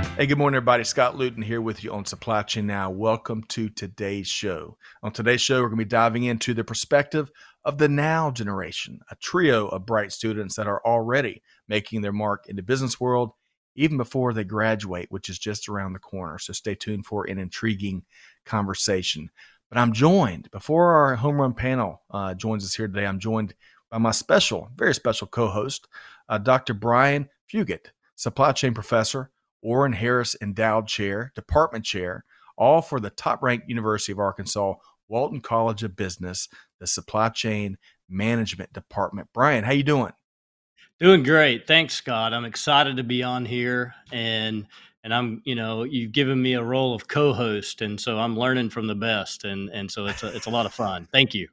Hey, good morning, everybody. Scott Luton here with you on Supply Chain Now. Welcome to today's show. On today's show, we're going to be diving into the perspective of the now generation, a trio of bright students that are already making their mark in the business world even before they graduate, which is just around the corner. So stay tuned for an intriguing conversation. But I'm joined, before our home run panel uh, joins us here today, I'm joined by my special, very special co host, uh, Dr. Brian Fugate, supply chain professor Oren Harris Endowed Chair, Department Chair, all for the top ranked University of Arkansas, Walton College of Business, the Supply Chain Management Department. Brian, how you doing? Doing great. Thanks, Scott. I'm excited to be on here and and I'm, you know, you've given me a role of co-host and so I'm learning from the best and and so it's a, it's a lot of fun. Thank you.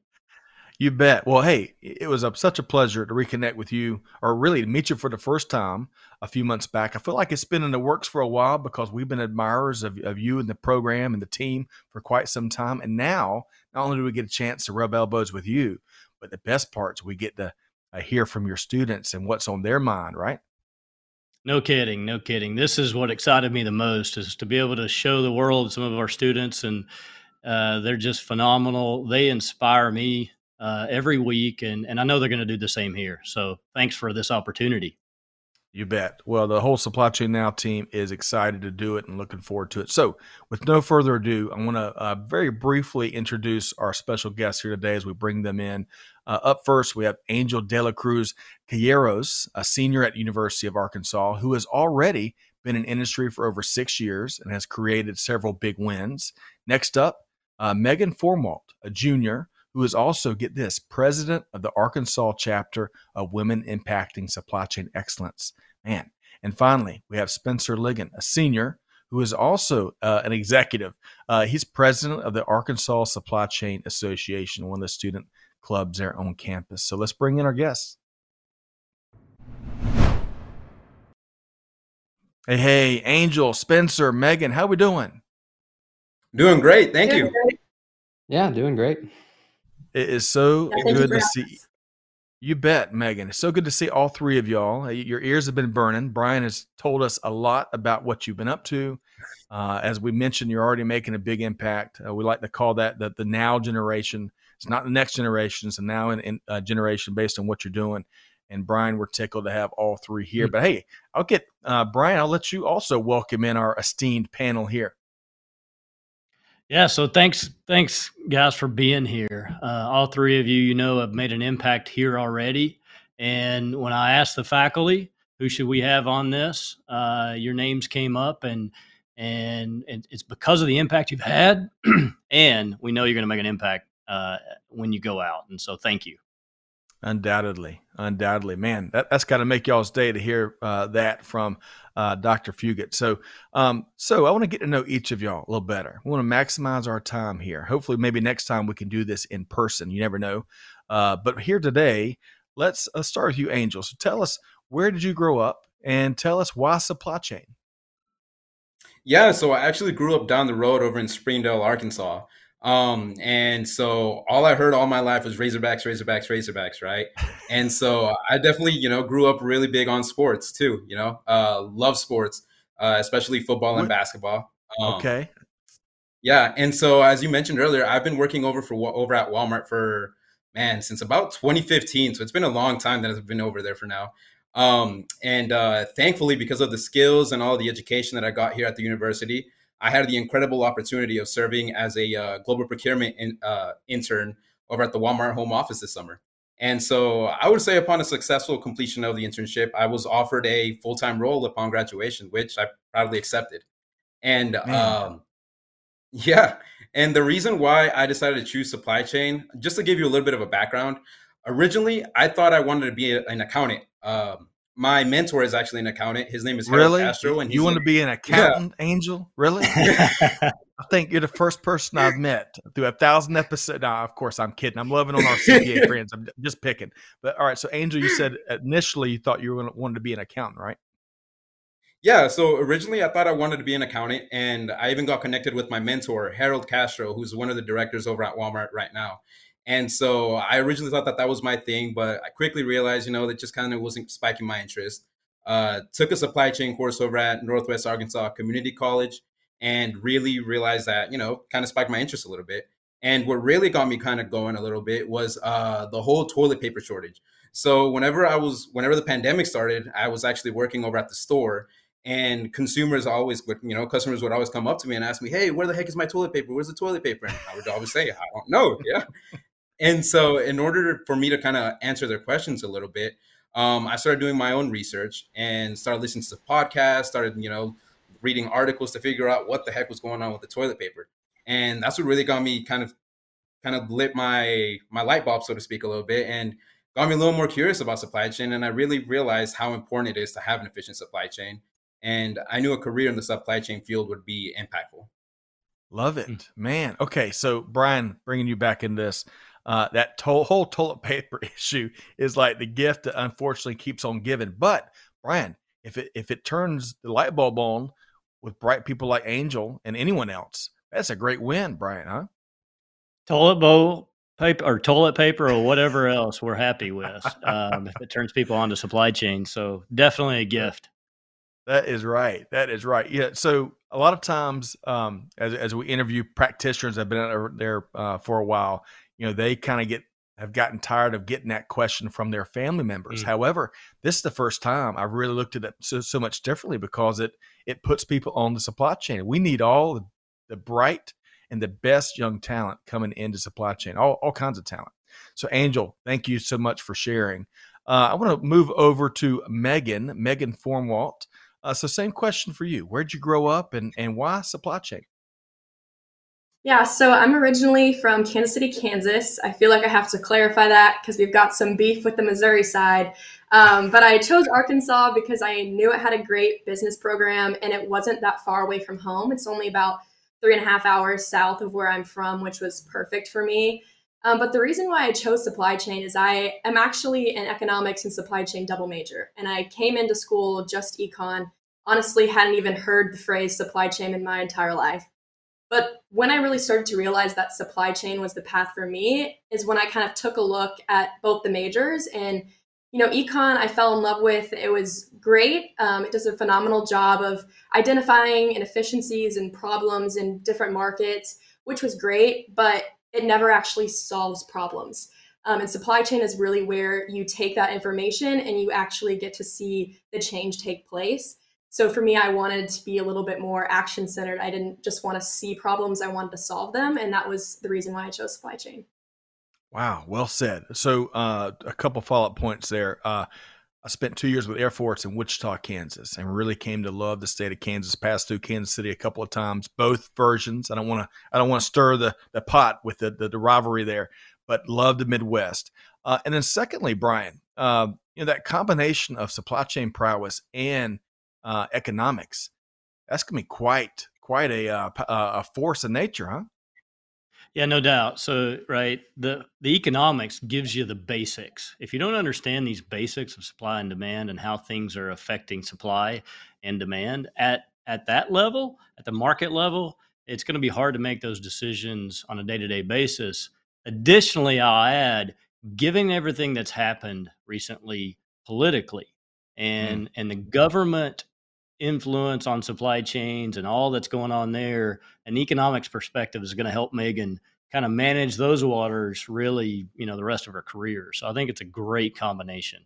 You bet. Well, hey, it was a, such a pleasure to reconnect with you, or really to meet you for the first time a few months back. I feel like it's been in the works for a while because we've been admirers of, of you and the program and the team for quite some time. And now, not only do we get a chance to rub elbows with you, but the best parts we get to uh, hear from your students and what's on their mind, right? No kidding, no kidding. This is what excited me the most is to be able to show the world some of our students, and uh, they're just phenomenal. They inspire me uh, every week, and and I know they're going to do the same here. So thanks for this opportunity. You bet. Well, the whole Supply Chain Now team is excited to do it and looking forward to it. So, with no further ado, I want to uh, very briefly introduce our special guests here today as we bring them in. Uh, up first, we have Angel De La Cruz Calleros, a senior at University of Arkansas, who has already been in industry for over six years and has created several big wins. Next up, uh, Megan Formwalt, a junior who is also, get this, president of the Arkansas chapter of Women Impacting Supply Chain Excellence. Man. And finally, we have Spencer Ligon, a senior who is also uh, an executive. Uh, he's president of the Arkansas Supply Chain Association, one of the student clubs there on campus. So let's bring in our guests. Hey, hey, Angel, Spencer, Megan, how we doing? Doing great, thank you. Yeah, doing great. It is so yeah, good to see. You bet, Megan. It's so good to see all three of y'all. Your ears have been burning. Brian has told us a lot about what you've been up to. Uh, as we mentioned, you're already making a big impact. Uh, we like to call that the, the now generation. It's not the next generation, it's a now in, in uh, generation based on what you're doing. And Brian, we're tickled to have all three here. Mm-hmm. But hey, I'll get uh, Brian. I'll let you also welcome in our esteemed panel here. Yeah, so thanks, thanks, guys, for being here. Uh, all three of you, you know, have made an impact here already. And when I asked the faculty, who should we have on this, uh, your names came up, and and it's because of the impact you've had, and we know you're going to make an impact uh, when you go out. And so, thank you. Undoubtedly, undoubtedly, man, that, that's got to make y'all's day to hear uh, that from uh, Dr. Fugate. So, um, so I want to get to know each of y'all a little better. We want to maximize our time here. Hopefully, maybe next time we can do this in person. You never know. Uh, but here today, let's uh, start with you, Angel. So, tell us where did you grow up, and tell us why supply chain. Yeah, so I actually grew up down the road over in Springdale, Arkansas. Um, and so all I heard all my life was Razorbacks, Razorbacks, Razorbacks, right? And so I definitely, you know, grew up really big on sports too, you know, uh, love sports, uh, especially football and basketball. Um, okay. Yeah. And so, as you mentioned earlier, I've been working over for over at Walmart for, man, since about 2015. So it's been a long time that I've been over there for now. Um, and uh, thankfully, because of the skills and all the education that I got here at the university, I had the incredible opportunity of serving as a uh, global procurement in, uh, intern over at the Walmart home office this summer. And so I would say, upon a successful completion of the internship, I was offered a full time role upon graduation, which I proudly accepted. And um, yeah, and the reason why I decided to choose supply chain, just to give you a little bit of a background, originally I thought I wanted to be a, an accountant. Um, my mentor is actually an accountant. His name is Harold really Castro, and you want to be an accountant, yeah. Angel? Really? I think you're the first person I've met through a thousand episodes. Now, of course, I'm kidding. I'm loving on our CPA friends. I'm just picking. But all right, so Angel, you said initially you thought you were wanted to be an accountant, right? Yeah. So originally, I thought I wanted to be an accountant, and I even got connected with my mentor, Harold Castro, who's one of the directors over at Walmart right now. And so I originally thought that that was my thing, but I quickly realized, you know, that just kind of wasn't spiking my interest. Uh, took a supply chain course over at Northwest Arkansas Community College and really realized that, you know, kind of spiked my interest a little bit. And what really got me kind of going a little bit was uh, the whole toilet paper shortage. So whenever I was, whenever the pandemic started, I was actually working over at the store and consumers always would, you know, customers would always come up to me and ask me, Hey, where the heck is my toilet paper? Where's the toilet paper? And I would always say, I don't know. Yeah and so in order for me to kind of answer their questions a little bit um, i started doing my own research and started listening to podcasts started you know reading articles to figure out what the heck was going on with the toilet paper. And that's what really got me kind of kind of lit my my light bulb so to speak a little bit and got me a little more curious about supply chain and i really realized how important it is to have an efficient supply chain and i knew a career in the supply chain field would be impactful. Love it. Mm. man okay so brian bringing you back in this uh, that to- whole toilet paper issue is like the gift that unfortunately keeps on giving. But Brian, if it if it turns the light bulb on with bright people like Angel and anyone else, that's a great win, Brian, huh? Toilet bowl paper or toilet paper or whatever else we're happy with um, if it turns people on to supply chain. So definitely a gift. That is right. That is right. Yeah. So a lot of times, um, as as we interview practitioners that have been there uh, for a while, you know they kind of get have gotten tired of getting that question from their family members. Mm. However, this is the first time I've really looked at it so, so much differently because it it puts people on the supply chain. We need all the, the bright and the best young talent coming into supply chain, all, all kinds of talent. So, Angel, thank you so much for sharing. Uh, I want to move over to Megan, Megan Formwalt. Uh, so, same question for you. Where'd you grow up and, and why supply chain? Yeah, so I'm originally from Kansas City, Kansas. I feel like I have to clarify that because we've got some beef with the Missouri side. Um, but I chose Arkansas because I knew it had a great business program and it wasn't that far away from home. It's only about three and a half hours south of where I'm from, which was perfect for me. Um, but the reason why I chose supply chain is I am actually an economics and supply chain double major. And I came into school just econ. Honestly, hadn't even heard the phrase supply chain in my entire life. But when I really started to realize that supply chain was the path for me is when I kind of took a look at both the majors and you know econ I fell in love with it was great. Um, it does a phenomenal job of identifying inefficiencies and problems in different markets which was great but it never actually solves problems. Um, and supply chain is really where you take that information and you actually get to see the change take place so for me, I wanted to be a little bit more action centered. I didn't just want to see problems, I wanted to solve them. And that was the reason why I chose supply chain. Wow, well said. So uh, a couple follow up points there. Uh, I spent two years with Air Force in Wichita, Kansas, and really came to love the state of Kansas. Passed through Kansas City a couple of times, both versions. I don't want to I don't want to stir the the pot with the, the, the rivalry there, but love the Midwest. Uh, and then secondly, Brian, uh, you know that combination of supply chain prowess and uh, economics. That's gonna be quite quite a uh, a force of nature, huh? Yeah, no doubt. So, right, the the economics gives you the basics. If you don't understand these basics of supply and demand and how things are affecting supply and demand at at that level, at the market level, it's going to be hard to make those decisions on a day-to-day basis. Additionally, I'll add, given everything that's happened recently politically mm. and mm. and the government influence on supply chains and all that's going on there, an economics perspective is going to help Megan kind of manage those waters really, you know, the rest of her career. So I think it's a great combination.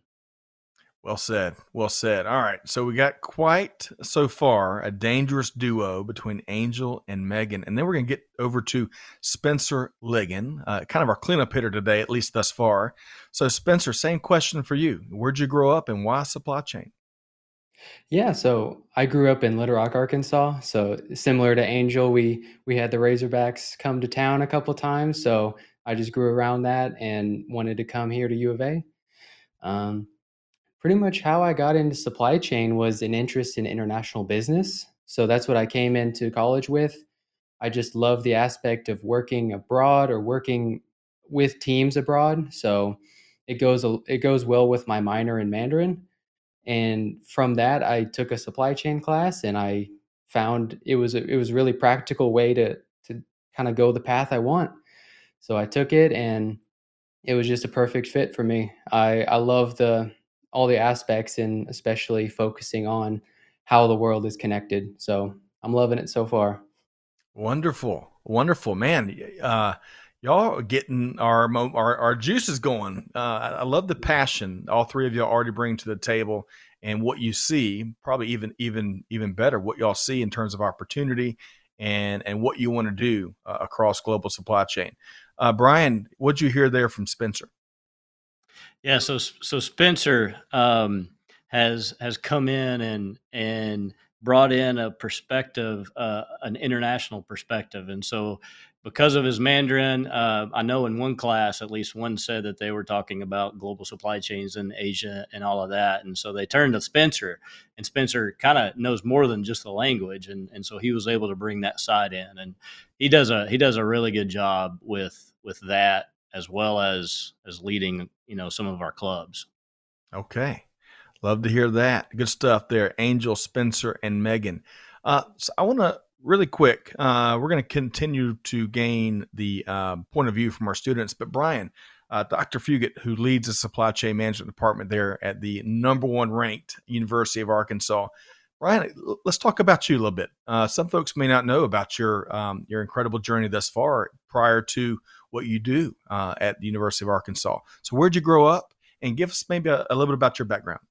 Well said. Well said. All right. So we got quite so far a dangerous duo between Angel and Megan. And then we're going to get over to Spencer Ligon, uh, kind of our cleanup hitter today, at least thus far. So, Spencer, same question for you. Where'd you grow up and why supply chain? Yeah, so I grew up in Little Rock, Arkansas. So similar to Angel, we we had the Razorbacks come to town a couple times. So I just grew around that and wanted to come here to U of A. Um, pretty much how I got into supply chain was an interest in international business. So that's what I came into college with. I just love the aspect of working abroad or working with teams abroad. So it goes it goes well with my minor in Mandarin. And from that, I took a supply chain class, and I found it was it was a really practical way to to kind of go the path I want. So I took it, and it was just a perfect fit for me. I I love the all the aspects, and especially focusing on how the world is connected. So I'm loving it so far. Wonderful, wonderful, man. Uh, y'all are getting our our, our juices going. Uh, I love the passion all three of y'all already bring to the table, and what you see. Probably even even even better, what y'all see in terms of opportunity and and what you want to do uh, across global supply chain. Uh, Brian, what'd you hear there from Spencer? Yeah, so so Spencer um, has has come in and and brought in a perspective, uh, an international perspective, and so because of his Mandarin, uh, I know in one class at least one said that they were talking about global supply chains in Asia and all of that, and so they turned to Spencer, and Spencer kind of knows more than just the language, and and so he was able to bring that side in, and he does a he does a really good job with with that as well as as leading you know some of our clubs. Okay, love to hear that. Good stuff there, Angel, Spencer, and Megan. Uh, so I want to really quick. Uh, we're going to continue to gain the uh, point of view from our students, but Brian. Uh, Dr. Fugate, who leads the supply chain management department there at the number one ranked University of Arkansas, Brian, let's talk about you a little bit. Uh, some folks may not know about your um, your incredible journey thus far prior to what you do uh, at the University of Arkansas. So, where'd you grow up? And give us maybe a, a, little bit about your background.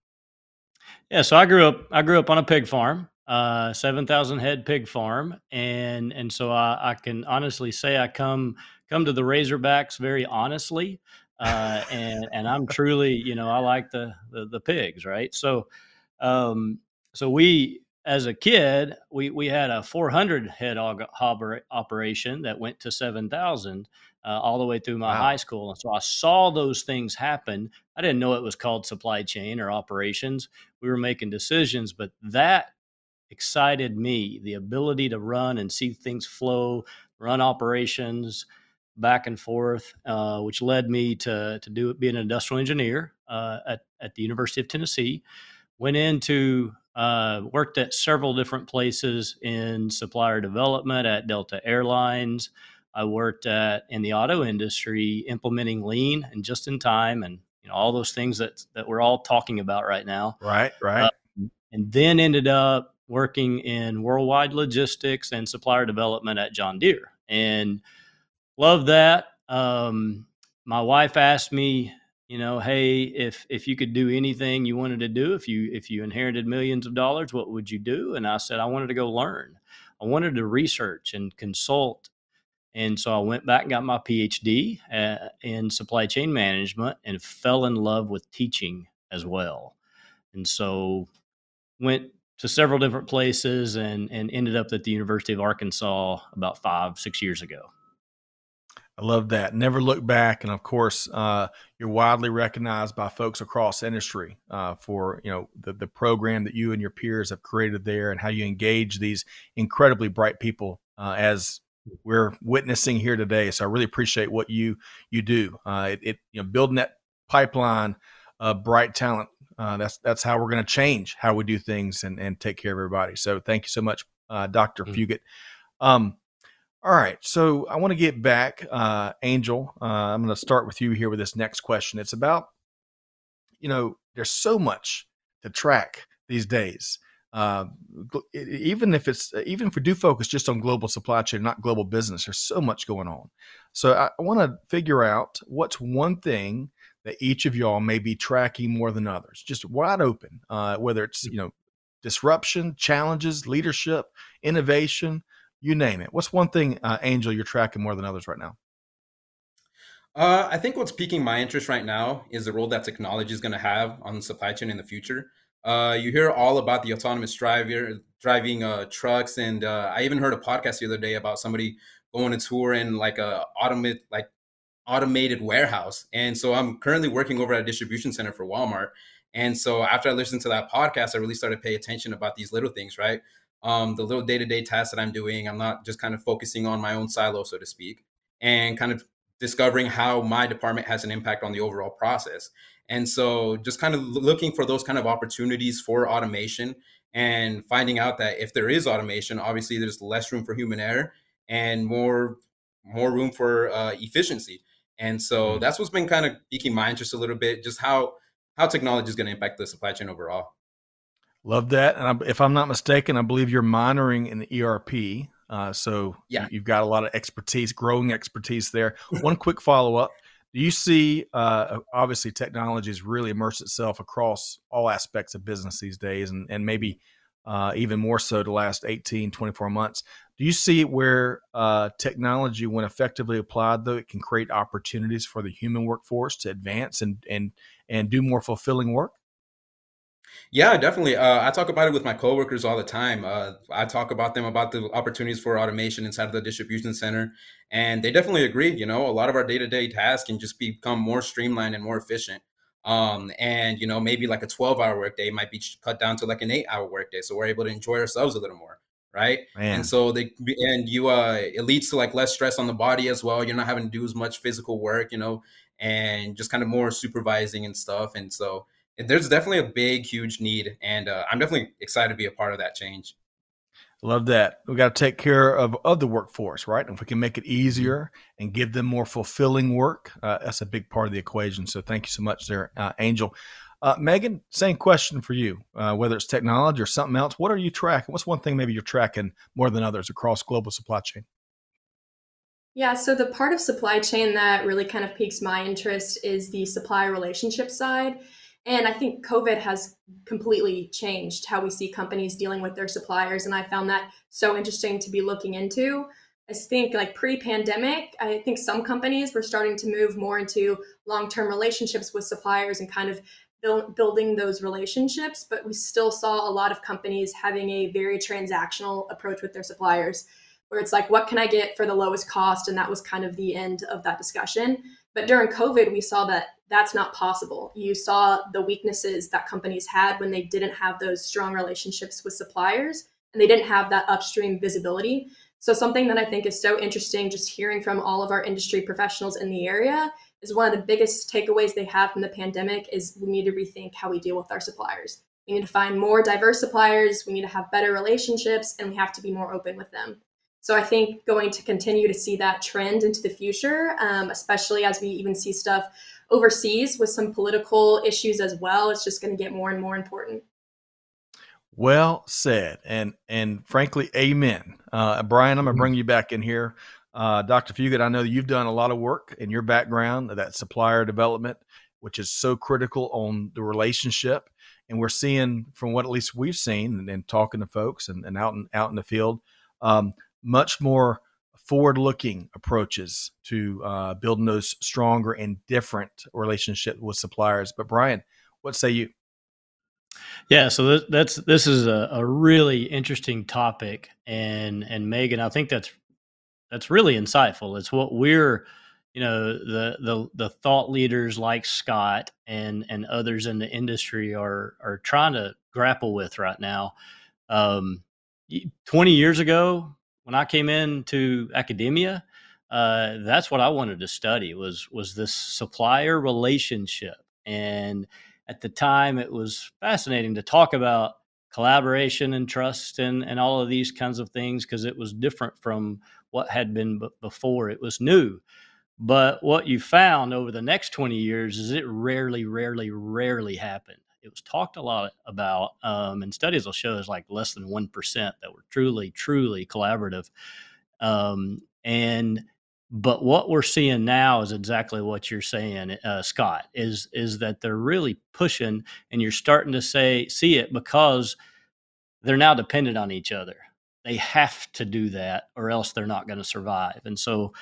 Yeah, so I grew up. I grew up on a pig farm, uh, seven thousand head pig farm, and and so I, I, can honestly say I come come to the Razorbacks very honestly, uh, and and I'm truly, you know, I like the the, the pigs, right? So, um, so we as a kid, we, we had a 400 head operation that went to 7,000 uh, all the way through my wow. high school. And so I saw those things happen. I didn't know it was called supply chain or operations. We were making decisions, but that excited me the ability to run and see things flow, run operations back and forth, uh, which led me to, to do be an industrial engineer uh, at, at the University of Tennessee. Went into uh, worked at several different places in supplier development at Delta Airlines, I worked at in the auto industry implementing lean and just in time and you know all those things that that we're all talking about right now. Right, right. Uh, and then ended up working in worldwide logistics and supplier development at John Deere and love that. Um, my wife asked me, you know, hey, if if you could do anything you wanted to do, if you if you inherited millions of dollars, what would you do? And I said I wanted to go learn. I wanted to research and consult and so I went back and got my PhD uh, in supply chain management and fell in love with teaching as well. And so went to several different places and, and ended up at the University of Arkansas about five, six years ago. I love that. Never look back, and of course, uh, you're widely recognized by folks across industry uh, for you know the the program that you and your peers have created there, and how you engage these incredibly bright people uh, as we're witnessing here today. So I really appreciate what you you do. Uh, it, it, you know building that pipeline of bright talent. Uh, that's that's how we're going to change how we do things and and take care of everybody. So thank you so much, uh, Doctor mm-hmm. Fugate. Um, all right, so I want to get back, uh, Angel. Uh, I'm going to start with you here with this next question. It's about you know there's so much to track these days uh, even if it's even if we do focus just on global supply chain, not global business, there's so much going on. So I, I want to figure out what's one thing that each of y'all may be tracking more than others, just wide open. Uh, whether it's you know disruption, challenges, leadership, innovation, you name it. What's one thing, uh, Angel, you're tracking more than others right now? Uh, I think what's piquing my interest right now is the role that technology is going to have on the supply chain in the future. Uh, you hear all about the autonomous driver driving uh, trucks, and uh, I even heard a podcast the other day about somebody going to tour in like a automate like automated warehouse. And so I'm currently working over at a distribution center for Walmart, And so after I listened to that podcast, I really started to pay attention about these little things, right? Um, the little day to day tasks that I'm doing. I'm not just kind of focusing on my own silo, so to speak, and kind of discovering how my department has an impact on the overall process. And so just kind of looking for those kind of opportunities for automation and finding out that if there is automation, obviously there's less room for human error and more more room for uh, efficiency. And so mm-hmm. that's what's been kind of piquing my interest a little bit, just how how technology is going to impact the supply chain overall. Love that. And if I'm not mistaken, I believe you're monitoring in the ERP. Uh, so yeah. you've got a lot of expertise, growing expertise there. One quick follow up. Do you see, uh, obviously, technology has really immersed itself across all aspects of business these days, and, and maybe uh, even more so the last 18, 24 months. Do you see where uh, technology, when effectively applied, though, it can create opportunities for the human workforce to advance and and and do more fulfilling work? Yeah, definitely. Uh, I talk about it with my coworkers all the time. Uh, I talk about them about the opportunities for automation inside of the distribution center, and they definitely agree. You know, a lot of our day to day tasks can just become more streamlined and more efficient. Um, and you know, maybe like a twelve hour workday might be cut down to like an eight hour workday, so we're able to enjoy ourselves a little more right? Man. And so they and you uh it leads to like less stress on the body as well. You're not having to do as much physical work, you know, and just kind of more supervising and stuff. And so there's definitely a big, huge need, and uh, I'm definitely excited to be a part of that change. Love that. We got to take care of, of the workforce, right? And if we can make it easier and give them more fulfilling work, uh, that's a big part of the equation. So thank you so much there, uh, Angel. Uh, Megan, same question for you. Uh, whether it's technology or something else, what are you tracking? What's one thing maybe you're tracking more than others across global supply chain? Yeah, so the part of supply chain that really kind of piques my interest is the supply relationship side. And I think COVID has completely changed how we see companies dealing with their suppliers. And I found that so interesting to be looking into. I think, like pre pandemic, I think some companies were starting to move more into long term relationships with suppliers and kind of build, building those relationships. But we still saw a lot of companies having a very transactional approach with their suppliers, where it's like, what can I get for the lowest cost? And that was kind of the end of that discussion. But during COVID, we saw that that's not possible. You saw the weaknesses that companies had when they didn't have those strong relationships with suppliers and they didn't have that upstream visibility. So, something that I think is so interesting, just hearing from all of our industry professionals in the area, is one of the biggest takeaways they have from the pandemic is we need to rethink how we deal with our suppliers. We need to find more diverse suppliers, we need to have better relationships, and we have to be more open with them. So I think going to continue to see that trend into the future, um, especially as we even see stuff overseas with some political issues as well. It's just going to get more and more important. Well said, and and frankly, amen. Uh, Brian, I'm going to mm-hmm. bring you back in here. Uh, Dr. Fugate, I know you've done a lot of work in your background, that supplier development, which is so critical on the relationship. And we're seeing, from what at least we've seen, and, and talking to folks and, and out in out in the field, um, much more forward-looking approaches to uh, building those stronger and different relationships with suppliers. But Brian, what say you? Yeah, so that's this is a, a really interesting topic, and and Megan, I think that's that's really insightful. It's what we're, you know, the the the thought leaders like Scott and and others in the industry are are trying to grapple with right now. Um, Twenty years ago, when I came into academia, uh, that's what I wanted to study was was this supplier relationship. And at the time, it was fascinating to talk about collaboration and trust and and all of these kinds of things because it was different from what had been b- before. It was new. But what you found over the next 20 years is it rarely, rarely, rarely happened. It was talked a lot about, um, and studies will show is like less than 1% that were truly, truly collaborative. Um, and but what we're seeing now is exactly what you're saying, uh, Scott. Is is that they're really pushing, and you're starting to say see it because they're now dependent on each other. They have to do that, or else they're not going to survive. And so,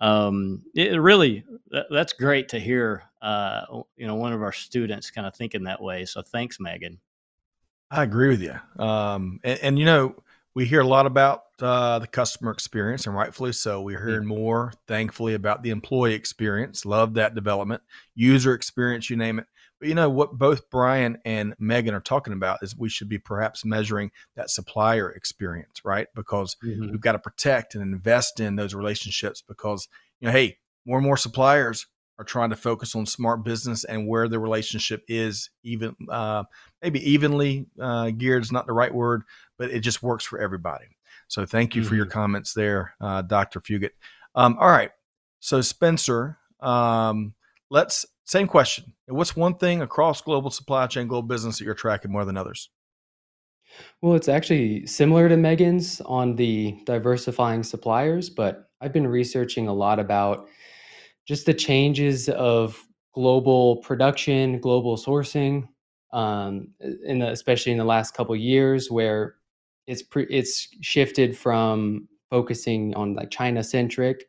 um, it really that, that's great to hear. Uh, you know, one of our students kind of thinking that way. So thanks, Megan. I agree with you. Um, and, and, you know, we hear a lot about uh, the customer experience, and rightfully so. We're hearing more, thankfully, about the employee experience. Love that development, user experience, you name it. But you know what both Brian and Megan are talking about is we should be perhaps measuring that supplier experience, right? Because mm-hmm. we've got to protect and invest in those relationships because, you know, hey, more and more suppliers are trying to focus on smart business and where the relationship is even uh, maybe evenly uh, geared is not the right word, but it just works for everybody. So thank you mm-hmm. for your mm-hmm. comments there, uh, Dr. Fugate. Um, all right. So Spencer, um, let's same question. What's one thing across global supply chain, global business that you're tracking more than others? Well, it's actually similar to Megan's on the diversifying suppliers, but I've been researching a lot about just the changes of global production, global sourcing, um, in the, especially in the last couple years, where it's pre- it's shifted from focusing on like China centric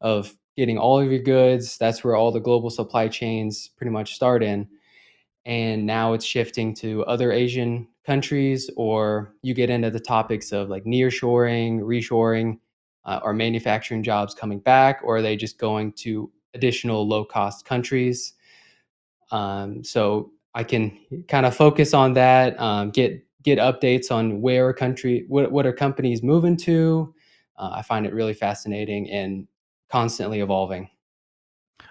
of getting all of your goods. That's where all the global supply chains pretty much start in. And now it's shifting to other Asian countries, or you get into the topics of like nearshoring, reshoring, uh, are manufacturing jobs coming back, or are they just going to additional low cost countries? Um, so I can kind of focus on that, um, get get updates on where a country, what, what are companies moving to. Uh, I find it really fascinating and constantly evolving.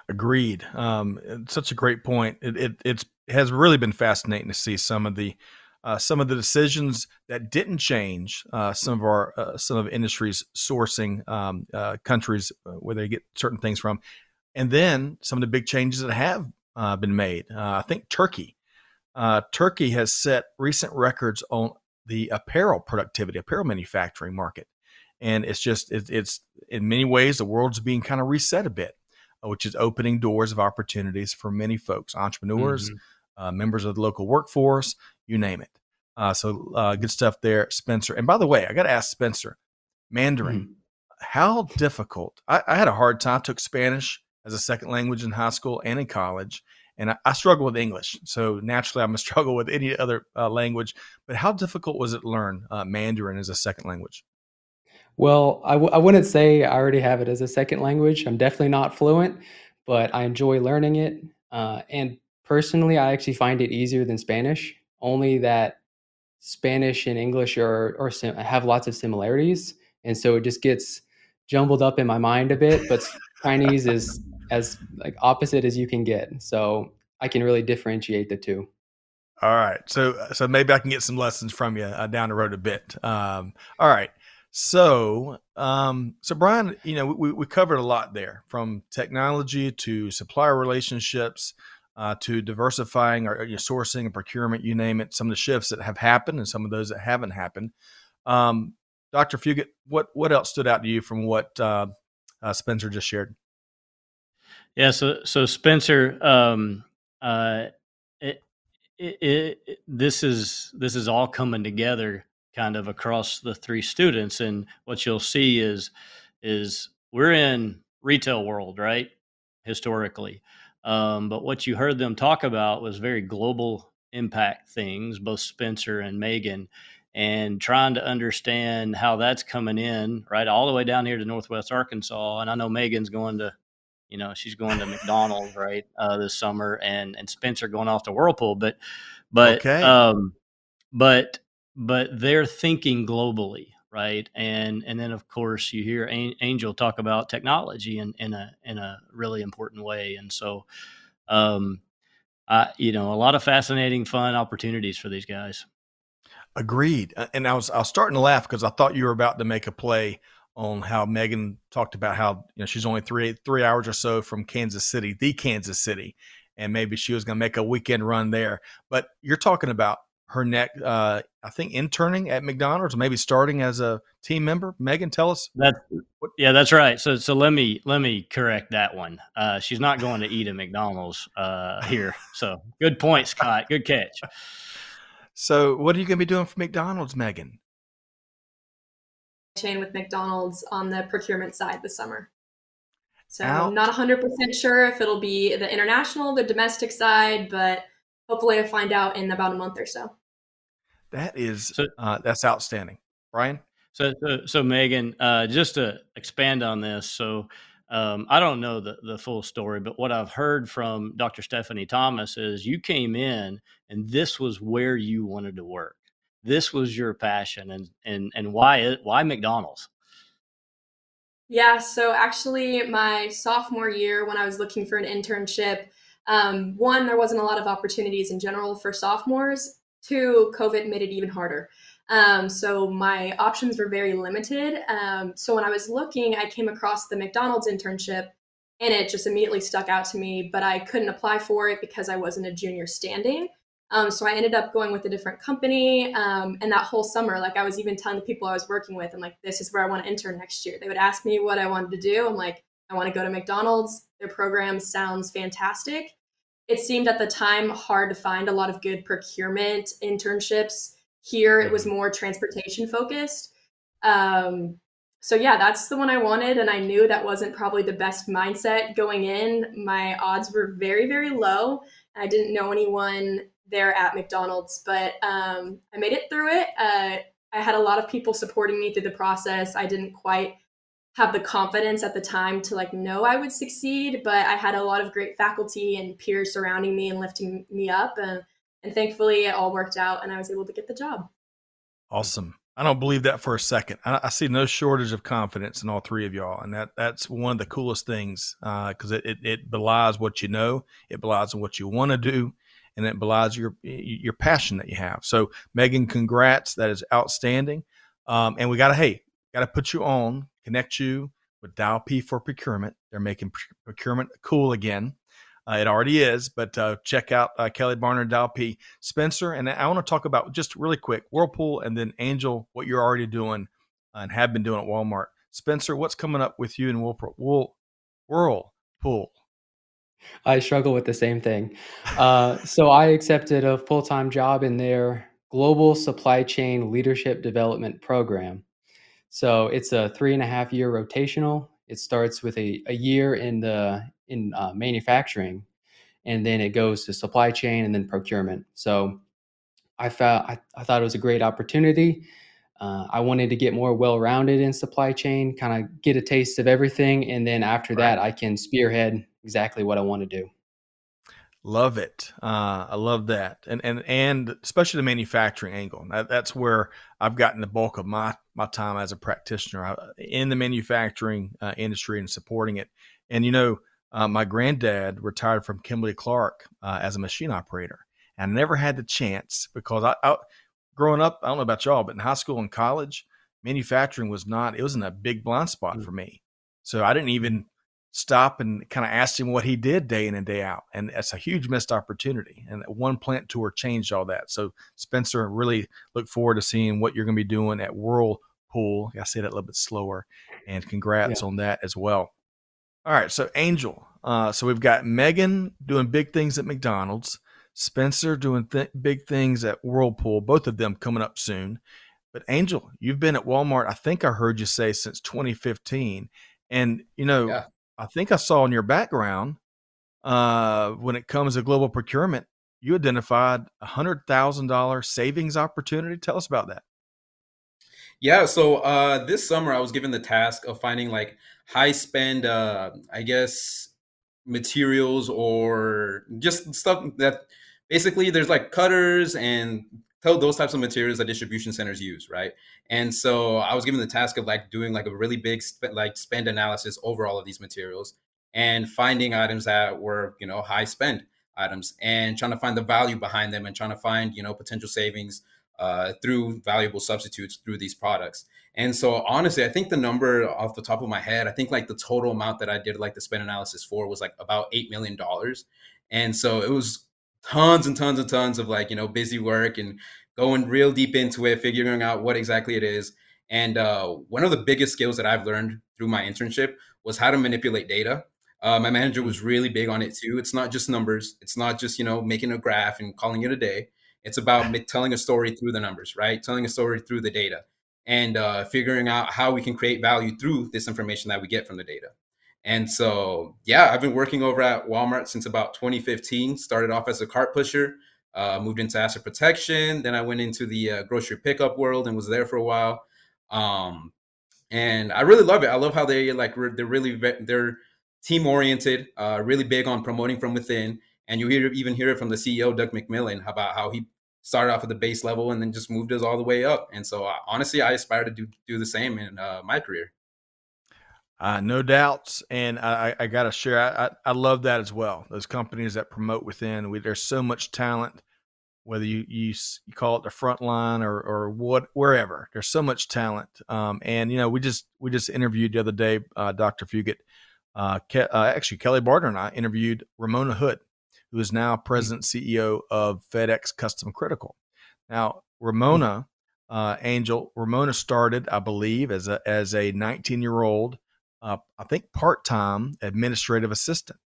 Agreed. Um, such a great point. It, it it's has really been fascinating to see some of the uh, some of the decisions that didn't change uh, some of our uh, some of industries sourcing um, uh, countries uh, where they get certain things from, and then some of the big changes that have uh, been made. I think Turkey, Turkey has set recent records on the apparel productivity, apparel manufacturing market and it's just it, it's in many ways the world's being kind of reset a bit uh, which is opening doors of opportunities for many folks entrepreneurs mm-hmm. uh, members of the local workforce you name it. Uh, so uh, good stuff there spencer. And by the way i got to ask spencer mandarin mm-hmm. how difficult I, I, had a hard time I took spanish as a second language in high school and in college and I, I struggle with english. So naturally i'm going to struggle with any other uh, language. But how difficult was it to learn uh, mandarin as a second language well, I w- I wouldn't say I already have it as a second language. I'm definitely not fluent, but I enjoy learning it. Uh, and personally, I actually find it easier than Spanish, only that Spanish and English are, are sim- have lots of similarities. And so it just gets jumbled up in my mind a bit, but Chinese is as like opposite as you can get. So I can really differentiate the two. All right. So, so maybe I can get some lessons from you uh, down the road a bit. Um, all right. So, um, so Brian, you know, we, we covered a lot there from technology to supplier relationships uh, to diversifying our you know, sourcing and procurement, you name it. Some of the shifts that have happened and some of those that haven't happened. Um, Dr. Fugate, what what else stood out to you from what uh, uh, Spencer just shared? Yeah, so so Spencer, um, uh, it, it, it, this is this is all coming together kind of across the three students and what you'll see is is we're in retail world right historically um, but what you heard them talk about was very global impact things both spencer and megan and trying to understand how that's coming in right all the way down here to northwest arkansas and i know megan's going to you know she's going to mcdonald's right uh, this summer and and spencer going off to whirlpool but but okay. um but but they're thinking globally right? And and then of course you hear angel talk about technology in in a in a really important way. And so um I, you know a lot of fascinating fun opportunities for these guys. Agreed and i was i was starting to laugh because i thought you were about to make a play on how megan talked about how you know she's only three three hours or so from kansas city the kansas city and maybe she was going to make a weekend run there. But you're talking about her neck, uh, I think, interning at McDonald's, maybe starting as a team member. Megan, tell us. That, yeah, that's right. So, so let me let me correct that one. Uh, she's not going to eat at McDonald's uh, here. So, good point, Scott. Good catch. So, what are you going to be doing for McDonald's, Megan? Chain with McDonald's on the procurement side this summer. So, Out. I'm not 100% sure if it'll be the international, the domestic side, but hopefully I'll find out in about a month or so. That is so, uh, that's outstanding, Brian. So, so, so Megan, uh, just to expand on this, so um, I don't know the, the full story, but what I've heard from Dr. Stephanie Thomas is you came in and this was where you wanted to work. This was your passion, and and and why why McDonald's? Yeah, so actually, my sophomore year, when I was looking for an internship, um, one, there wasn't a lot of opportunities in general for sophomores. Two, COVID made it even harder. Um, so my options were very limited. Um, so when I was looking, I came across the McDonald's internship and it just immediately stuck out to me, but I couldn't apply for it because I wasn't a junior standing. Um, so I ended up going with a different company. Um, and that whole summer, like I was even telling the people I was working with, I'm like, this is where I want to intern next year. They would ask me what I wanted to do. I'm like, I want to go to McDonald's. Their program sounds fantastic. It seemed at the time hard to find a lot of good procurement internships. Here, it was mm-hmm. more transportation focused. Um, so yeah, that's the one I wanted, and I knew that wasn't probably the best mindset going in. My odds were very, very low. I didn't know anyone there at McDonald's, but um, I made it through it. Uh, I had a lot of people supporting me through the process. I didn't quite have the confidence at the time to like know I would succeed, but I had a lot of great faculty and peers surrounding me and lifting me up, and and thankfully it all worked out, and I was able to get the job. Awesome. I don't believe that for a second. I, I see no shortage of confidence in all three of y'all, and that that's one of the coolest things because uh, it, it it belies what you know, it belies what you want to do, and it belies your your passion that you have. So, Megan, congrats. That is outstanding. Um, and we got to hey, got to put you on, connect you with Dial P for procurement. They're making procurement cool again. Uh, it already is, but uh, check out uh, Kelly Barner and Dial P. Spencer, and I want to talk about just really quick Whirlpool and then Angel, what you're already doing and have been doing at Walmart. Spencer, what's coming up with you and Whirlpool? Whirlpool. I struggle with the same thing. Uh, so I accepted a full time job in their global supply chain leadership development program. So it's a three and a half year rotational. It starts with a, a year in the in uh, manufacturing, and then it goes to supply chain and then procurement. So I felt I, I thought it was a great opportunity. Uh, I wanted to get more well rounded in supply chain, kind of get a taste of everything, and then after right. that, I can spearhead exactly what I want to do. Love it. Uh, I love that, and and and especially the manufacturing angle. That, that's where I've gotten the bulk of my my time as a practitioner uh, in the manufacturing uh, industry and supporting it. And you know, uh, my granddad retired from Kimberly Clark uh, as a machine operator, and I never had the chance because I, I growing up. I don't know about y'all, but in high school and college, manufacturing was not. It wasn't a big blind spot mm-hmm. for me. So I didn't even stop and kind of asked him what he did day in and day out. And that's a huge missed opportunity. And one plant tour changed all that. So Spencer, really look forward to seeing what you're going to be doing at Whirlpool. I say that a little bit slower. And congrats yeah. on that as well. All right. So Angel. Uh, so we've got Megan doing big things at McDonald's. Spencer doing th- big things at Whirlpool, both of them coming up soon. But Angel, you've been at Walmart, I think I heard you say since 2015. And, you know, yeah. I think I saw in your background uh, when it comes to global procurement, you identified a hundred thousand dollar savings opportunity. Tell us about that. Yeah, so uh, this summer I was given the task of finding like high spend, uh, I guess, materials or just stuff that basically there's like cutters and those types of materials that distribution centers use, right? And so I was given the task of like doing like a really big sp- like spend analysis over all of these materials and finding items that were you know high spend items and trying to find the value behind them and trying to find you know potential savings uh, through valuable substitutes through these products. And so honestly, I think the number off the top of my head, I think like the total amount that I did like the spend analysis for was like about eight million dollars. And so it was tons and tons and tons of like you know busy work and going real deep into it figuring out what exactly it is. And uh, one of the biggest skills that i've learned through my internship was how to manipulate data. Uh, my manager was really big on it too. It's not just numbers. It's not just you know making a graph and calling it a day. It's about telling a story through the numbers right? Telling a story through the data and uh, figuring out how we can create value through this information that we get from the data and so, yeah, I've been working over at Walmart since about 2015. Started off as a cart pusher, uh, moved into asset protection. Then I went into the uh, grocery pickup world and was there for a while. Um, and I really love it. I love how they like they're really they're team oriented, uh, really big on promoting from within. And you hear even hear it from the CEO Doug McMillon about how he started off at the base level and then just moved us all the way up. And so, uh, honestly, I aspire to do do the same in uh, my career. Uh, no doubts, and I, I got to share. I, I love that as well. Those companies that promote within, we, there's so much talent. Whether you, you you call it the front line or or what wherever, there's so much talent. Um, and you know, we just we just interviewed the other day, uh, Dr. Fugate. Uh, Ke- uh, actually, Kelly Barter and I interviewed Ramona Hood, who is now president CEO of FedEx Custom Critical. Now, Ramona uh, Angel, Ramona started, I believe, as a as a 19 year old, uh, I think part time administrative assistant,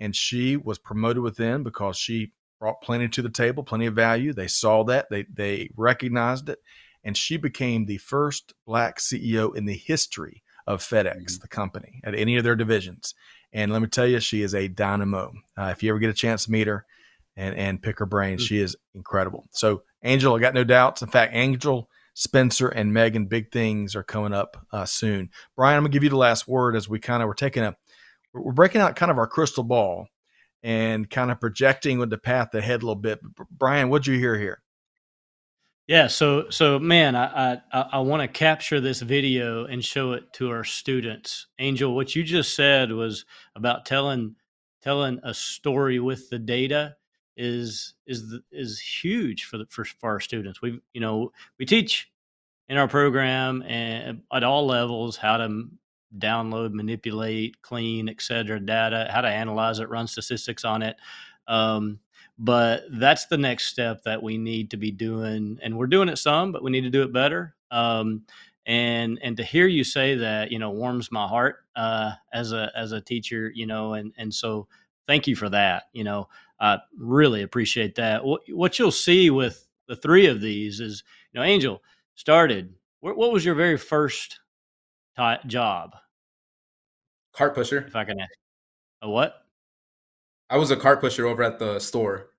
and she was promoted within because she brought plenty to the table, plenty of value. They saw that, they they recognized it, and she became the first black CEO in the history of FedEx, mm-hmm. the company, at any of their divisions. And let me tell you, she is a dynamo. Uh, if you ever get a chance to meet her and, and pick her brain, mm-hmm. she is incredible. So, Angel, I got no doubts. In fact, Angel, Spencer, and Megan, big things are coming up uh, soon. Brian, I'm gonna give you the last word as we kind of we're taking a we're breaking out kind of our crystal ball and kind of projecting with the path ahead a little bit. Brian, what'd you hear here? Yeah, so so man, I I, I want to capture this video and show it to our students. Angel, what you just said was about telling telling a story with the data is is is huge for the for, for our students. We you know we teach in our program and at all levels how to download, manipulate, clean, etc. data, how to analyze it, run statistics on it. Um, but that's the next step that we need to be doing and we're doing it some but we need to do it better um, and and to hear you say that you know warms my heart uh, as a as a teacher you know and and so thank you for that you know i really appreciate that what, what you'll see with the three of these is you know angel started what, what was your very first t- job cart pusher if i can ask a what I was a cart pusher over at the store.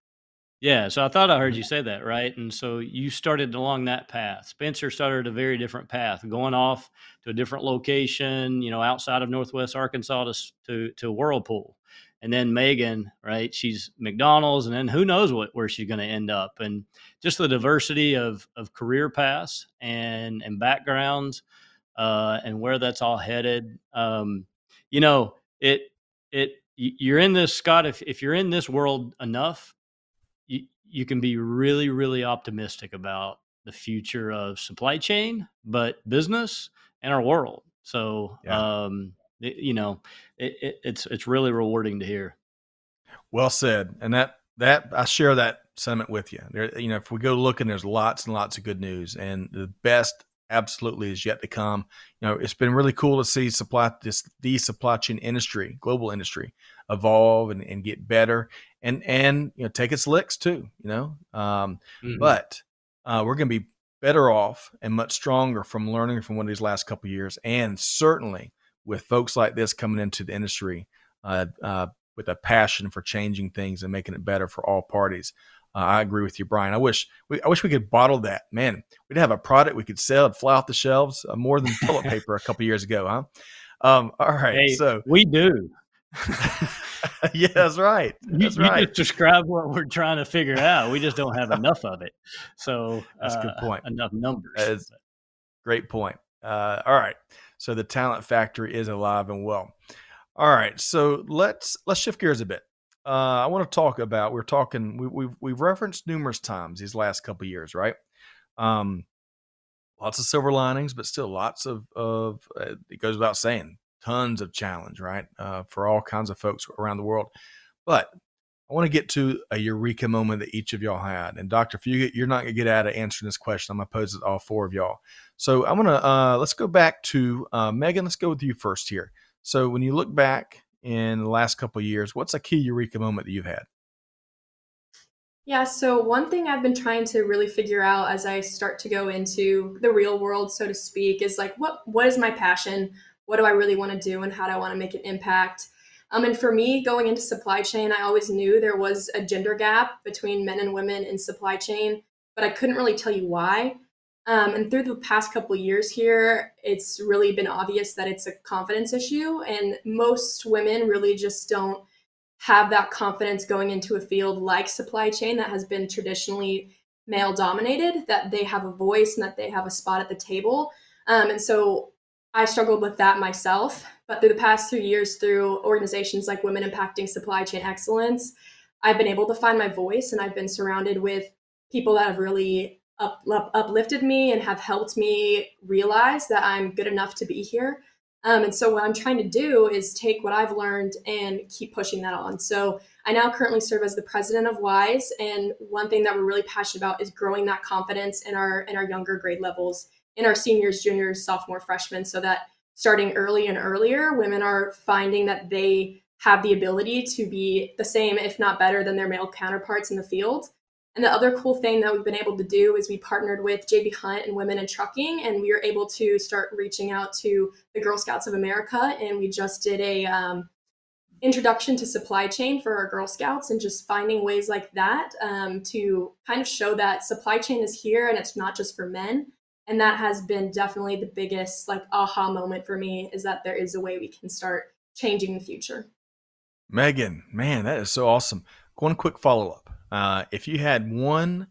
Yeah, so I thought I heard you say that, right? And so you started along that path. Spencer started a very different path, going off to a different location, you know, outside of Northwest Arkansas to to, to Whirlpool. And then Megan, right? She's McDonald's, and then who knows what where she's going to end up. And just the diversity of of career paths and and backgrounds, uh, and where that's all headed. Um, you know, it it you're in this scott if, if you're in this world enough you, you can be really really optimistic about the future of supply chain but business and our world so yeah. um it, you know it, it, it's it's really rewarding to hear well said and that that i share that sentiment with you there you know if we go looking there's lots and lots of good news and the best absolutely is yet to come. You know, it's been really cool to see supply this the supply chain industry, global industry, evolve and, and get better and and you know take its licks too. You know, um, mm-hmm. but uh, we're going to be better off and much stronger from learning from one of these last couple years, and certainly with folks like this coming into the industry uh, uh, with a passion for changing things and making it better for all parties. Uh, I agree with you, Brian. I wish we, I wish we could bottle that. Man, we'd have a product we could sell and fly off the shelves uh, more than toilet paper a couple years ago, huh? Um, all right, hey, so we do. yeah, that's right. That's you, right. You just describe what we're trying to figure out. We just don't have enough of it. So that's a good uh, point. Enough numbers. Great point. Uh, all right. So the talent factory is alive and well. All right. So let's let's shift gears a bit uh, I want to talk about. We're talking. We, we've we've referenced numerous times these last couple years, right? Um, lots of silver linings, but still lots of of. Uh, it goes without saying, tons of challenge, right, uh, for all kinds of folks around the world. But I want to get to a eureka moment that each of y'all had. And Dr. Fugate, you're not going to get out of answering this question. I'm going to pose it to all four of y'all. So I'm going to, uh, let's go back to uh, Megan. Let's go with you first here. So when you look back in the last couple years. What's a key eureka moment that you've had? Yeah, so one thing I've been trying to really figure out as I start to go into the real world, so to speak, is like what what is my passion? What do I really want to do and how do I want to make an impact? Um, and for me, going into supply chain, I always knew there was a gender gap between men and women in supply chain, but I couldn't really tell you why. Um, and through the past couple years here, it's really been obvious that it's a confidence issue, and most women really just don't have that confidence going into a field like supply chain that has been traditionally male dominated, that they have a voice and that they have a spot at the table. Um, and so I struggled with that myself. But through the past three years, through organizations like Women Impacting Supply Chain Excellence, I've been able to find my voice and I've been surrounded with people that have really up, up, uplifted me and have helped me realize that I'm good enough to be here. Um, and so what I'm trying to do is take what I've learned and keep pushing that on. So I now currently serve as the president of WISE, and one thing that we're really passionate about is growing that confidence in our in our younger grade levels, in our seniors, juniors, sophomore, freshmen, so that starting early and earlier, women are finding that they have the ability to be the same, if not better, than their male counterparts in the field. And the other cool thing that we've been able to do is we partnered with JB Hunt and Women in Trucking, and we were able to start reaching out to the Girl Scouts of America. And we just did a um, introduction to supply chain for our Girl Scouts, and just finding ways like that um, to kind of show that supply chain is here and it's not just for men. And that has been definitely the biggest like aha moment for me is that there is a way we can start changing the future. Megan, man, that is so awesome. One quick follow up uh, if you had one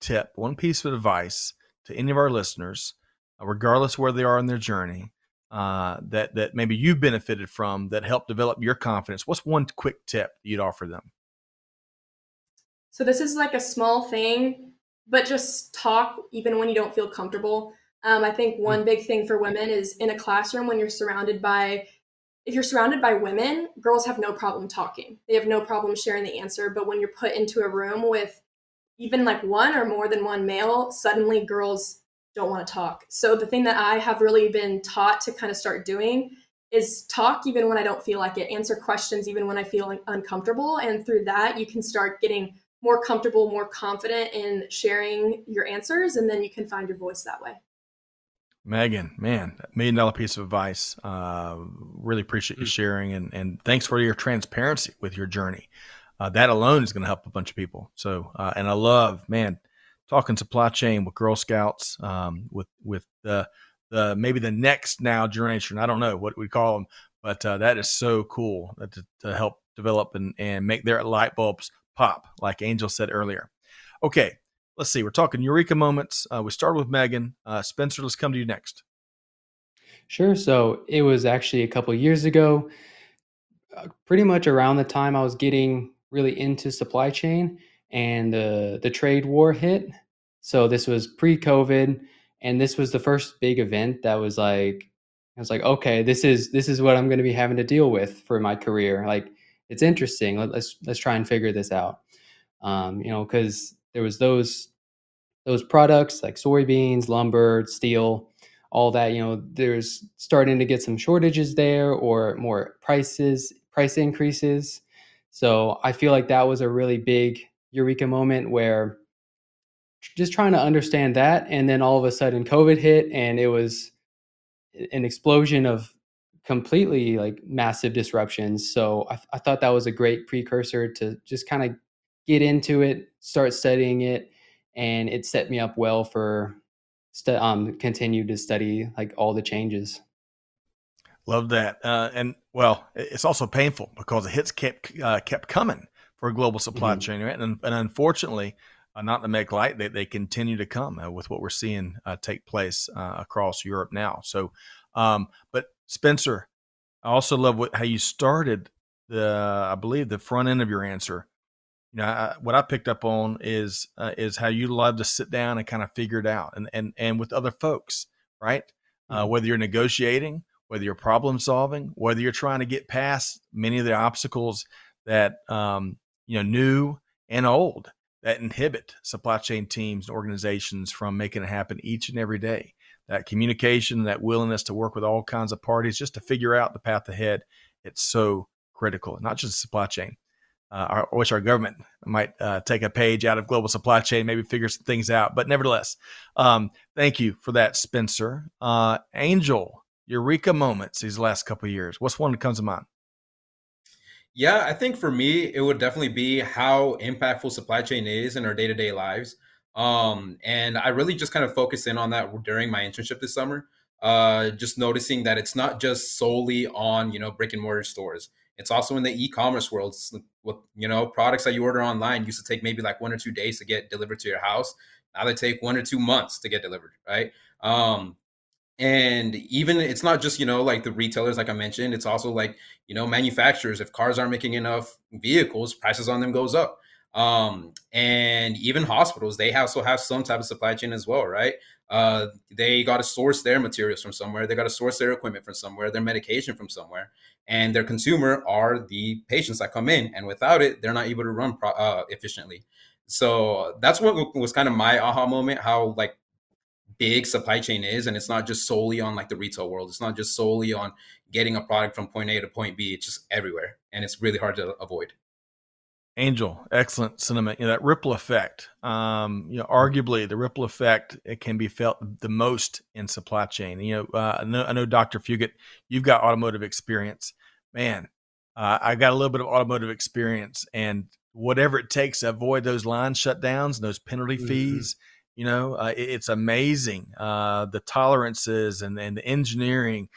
tip, one piece of advice to any of our listeners, uh, regardless where they are in their journey, uh, that that maybe you've benefited from that helped develop your confidence, what's one quick tip you'd offer them? So this is like a small thing, but just talk even when you don't feel comfortable. Um, I think one big thing for women is in a classroom when you're surrounded by if you're surrounded by women, girls have no problem talking. They have no problem sharing the answer. But when you're put into a room with even like one or more than one male, suddenly girls don't want to talk. So the thing that I have really been taught to kind of start doing is talk even when I don't feel like it, answer questions even when I feel uncomfortable. And through that, you can start getting more comfortable, more confident in sharing your answers, and then you can find your voice that way. Megan, man, million dollar piece of advice. Uh, really appreciate you mm. sharing, and and thanks for your transparency with your journey. Uh, that alone is going to help a bunch of people. So, uh, and I love, man, talking supply chain with Girl Scouts, um, with with the the maybe the next now generation. I don't know what we call them, but uh, that is so cool to, to help develop and and make their light bulbs pop, like Angel said earlier. Okay, let's see, we're talking Eureka moments. Uh, we started with Megan. Uh, Spencer, let's come to you next. Sure. So it was actually a couple years ago, uh, pretty much around the time I was getting really into supply chain and the the trade war hit. So this was pre-COVID, and this was the first big event that was like, I was like, okay, this is this is what I'm going to be having to deal with for my career. Like, it's interesting. Let, us let's try and figure this out. Um, you know, because there was those those products like soybeans, lumber, steel, all that. You know, there's starting to get some shortages there or more prices price increases. So I feel like that was a really big eureka moment where just trying to understand that, and then all of a sudden COVID hit, and it was an explosion of completely like massive disruptions. So I, I thought that was a great precursor to just kind of get into it, start studying it, and it set me up well for st- um continue to study like all the changes. Love that, uh, and well, it's also painful because the hits kept uh, kept coming for a global supply mm-hmm. chain, right? And, and unfortunately, uh, not to make light, they, they continue to come uh, with what we're seeing uh, take place uh, across Europe now. So, um, but Spencer, I also love what, how you started the, I believe, the front end of your answer you know, I, what I picked up on is uh, is how you love to sit down and kind of figure it out, and and and with other folks, right? Uh, mm-hmm. whether you're negotiating, whether you're problem solving, whether you're trying to get past many of the obstacles that um, you know, new and old, that inhibit supply chain teams and organizations from making it happen each and every day. That communication, that willingness to work with all kinds of parties just to figure out the path ahead, it's so critical. Not just supply chain, uh, I wish our government might uh, take a page out of global supply chain, maybe figure some things out. But nevertheless, um, thank you for that, Spencer. Uh, Angel, Eureka moments these last couple years. What's one that comes to mind? Yeah, I think for me, it would definitely be how impactful supply chain is in our day to day lives. Um, and I really just kind of focused in on that during my internship this summer. Uh, just noticing that it's not just solely on you know brick and mortar stores. It's also in the e-commerce world. With you know products that you order online used to take maybe like one or two days to get delivered to your house. Now they take one or two months to get delivered, right? Um, and even it's not just you know like the retailers like i mentioned it's also like you know manufacturers if cars aren't making enough vehicles prices on them goes up um, and even hospitals they also have some type of supply chain as well right? Uh, they got to source their materials from somewhere they got to source their equipment from somewhere their medication from somewhere and their consumer are the patients that come in and without it they're not able to run pro- uh, efficiently. So that's what was kind of my aha moment how like big supply chain is and it's not just solely on like the retail world it's not just solely on getting a product from point a to point b it's just everywhere and it's really hard to avoid angel excellent sentiment you know, that ripple effect um, you know arguably the ripple effect it can be felt the most in supply chain you know uh, I know, I know dr Fugate you've got automotive experience man uh, i got a little bit of automotive experience and whatever it takes to avoid those line shutdowns and those penalty mm-hmm. fees you know, uh, it, it's amazing uh, the tolerances and, and the engineering.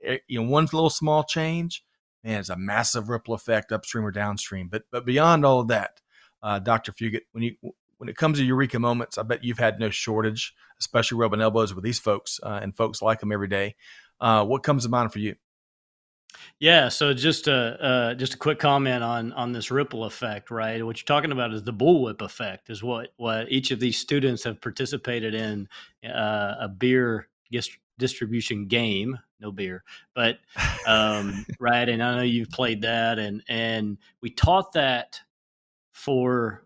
It, eh, you know, one little small change, man, it's a massive ripple effect upstream or downstream. But but beyond all of that, uh, Dr. Fugate, when you when it comes to eureka moments, I bet you've had no shortage, especially rubbing elbows with these folks uh, and folks like them every day. Uh, what comes to mind for you? Yeah, so just a uh, just a quick comment on on this ripple effect, right? What you're talking about is the bullwhip effect, is what what each of these students have participated in uh, a beer distribution game, no beer, but um, right. And I know you've played that, and and we taught that for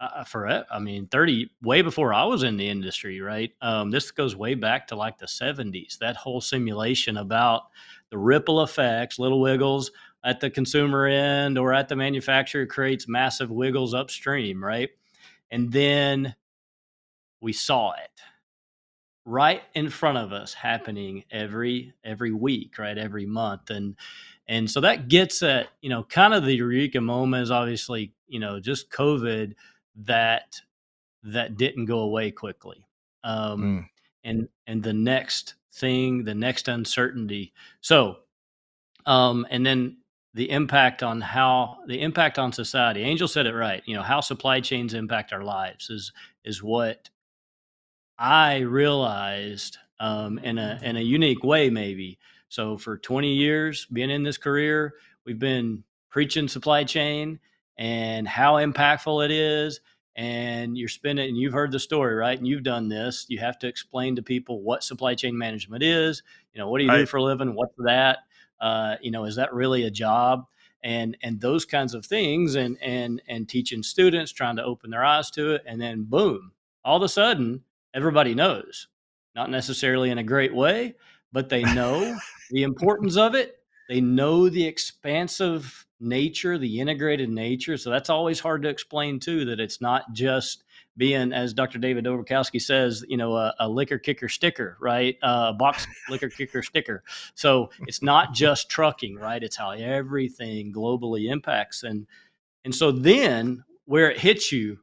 uh, for I mean, 30 way before I was in the industry, right? Um, this goes way back to like the 70s. That whole simulation about the ripple effects, little wiggles at the consumer end or at the manufacturer creates massive wiggles upstream, right? And then we saw it right in front of us happening every every week, right? Every month. And and so that gets at, you know, kind of the eureka moment is obviously, you know, just COVID that that didn't go away quickly. Um, mm. and and the next thing, the next uncertainty. So, um, and then the impact on how the impact on society. Angel said it right. You know how supply chains impact our lives is is what I realized um, in a in a unique way, maybe. So for 20 years, being in this career, we've been preaching supply chain and how impactful it is and you're spending and you've heard the story right and you've done this you have to explain to people what supply chain management is you know what do you right. do for a living what's that uh, you know is that really a job and and those kinds of things and and and teaching students trying to open their eyes to it and then boom all of a sudden everybody knows not necessarily in a great way but they know the importance of it they know the expansive nature, the integrated nature. So that's always hard to explain too. That it's not just being, as Dr. David Dobrzykowski says, you know, a, a liquor kicker sticker, right? Uh, a box liquor kicker sticker. So it's not just trucking, right? It's how everything globally impacts, and and so then where it hits you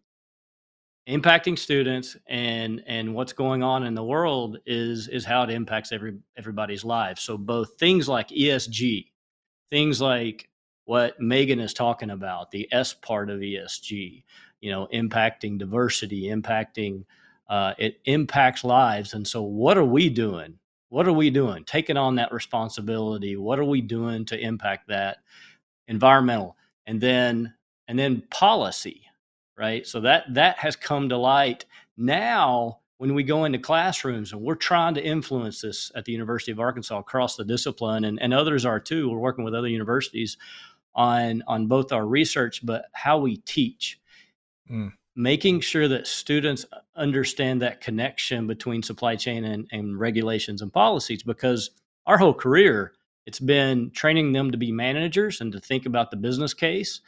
impacting students and and what's going on in the world is is how it impacts every everybody's lives. So both things like esg things like what megan is talking about the s part of esg you know impacting diversity impacting uh, it impacts lives. And so what are we doing? What are we doing? Taking on that responsibility what are we doing to impact that environmental? And then and then policy right? So that that has come to light now when we go into classrooms and we're trying to influence this at the University of Arkansas across the discipline and, and others are too. We're working with other universities on on both our research but how we teach. Mm. Making sure that students understand that connection between supply chain and, and regulations and policies because our whole career it's been training them to be managers and to think about the business case,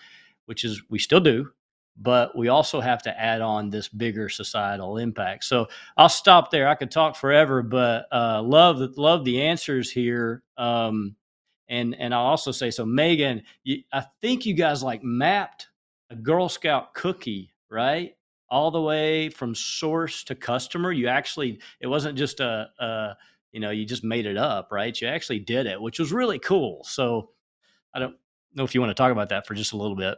which is we still do, but we also have to add on this bigger societal impact. So I'll stop there. I could talk forever, but uh, love love the answers here. Um, and and I'll also say so, Megan. You, I think you guys like mapped a Girl Scout cookie, right? all the way from source to customer. You actually, it wasn't just a, a you know, you just made it up, right? You actually did it, which was really cool. So I don't know if you want to talk about that for just a little bit.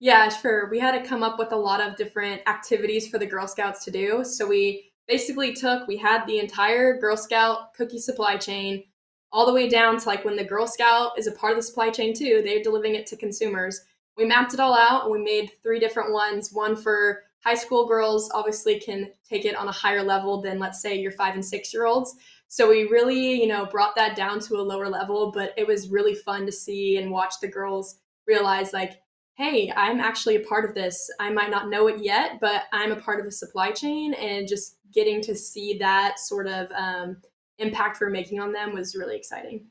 Yeah, sure. We had to come up with a lot of different activities for the Girl Scouts to do. So we basically took, we had the entire Girl Scout cookie supply chain all the way down to like when the Girl Scout is a part of the supply chain too, they're delivering it to consumers. We mapped it all out and we made three different ones. One for high school girls, obviously, can take it on a higher level than, let's say, your five and six year olds. So we really, you know, brought that down to a lower level, but it was really fun to see and watch the girls realize, like, hey, I'm actually a part of this. I might not know it yet, but I'm a part of the supply chain, and just getting to see that sort of um, impact we're making on them was really exciting.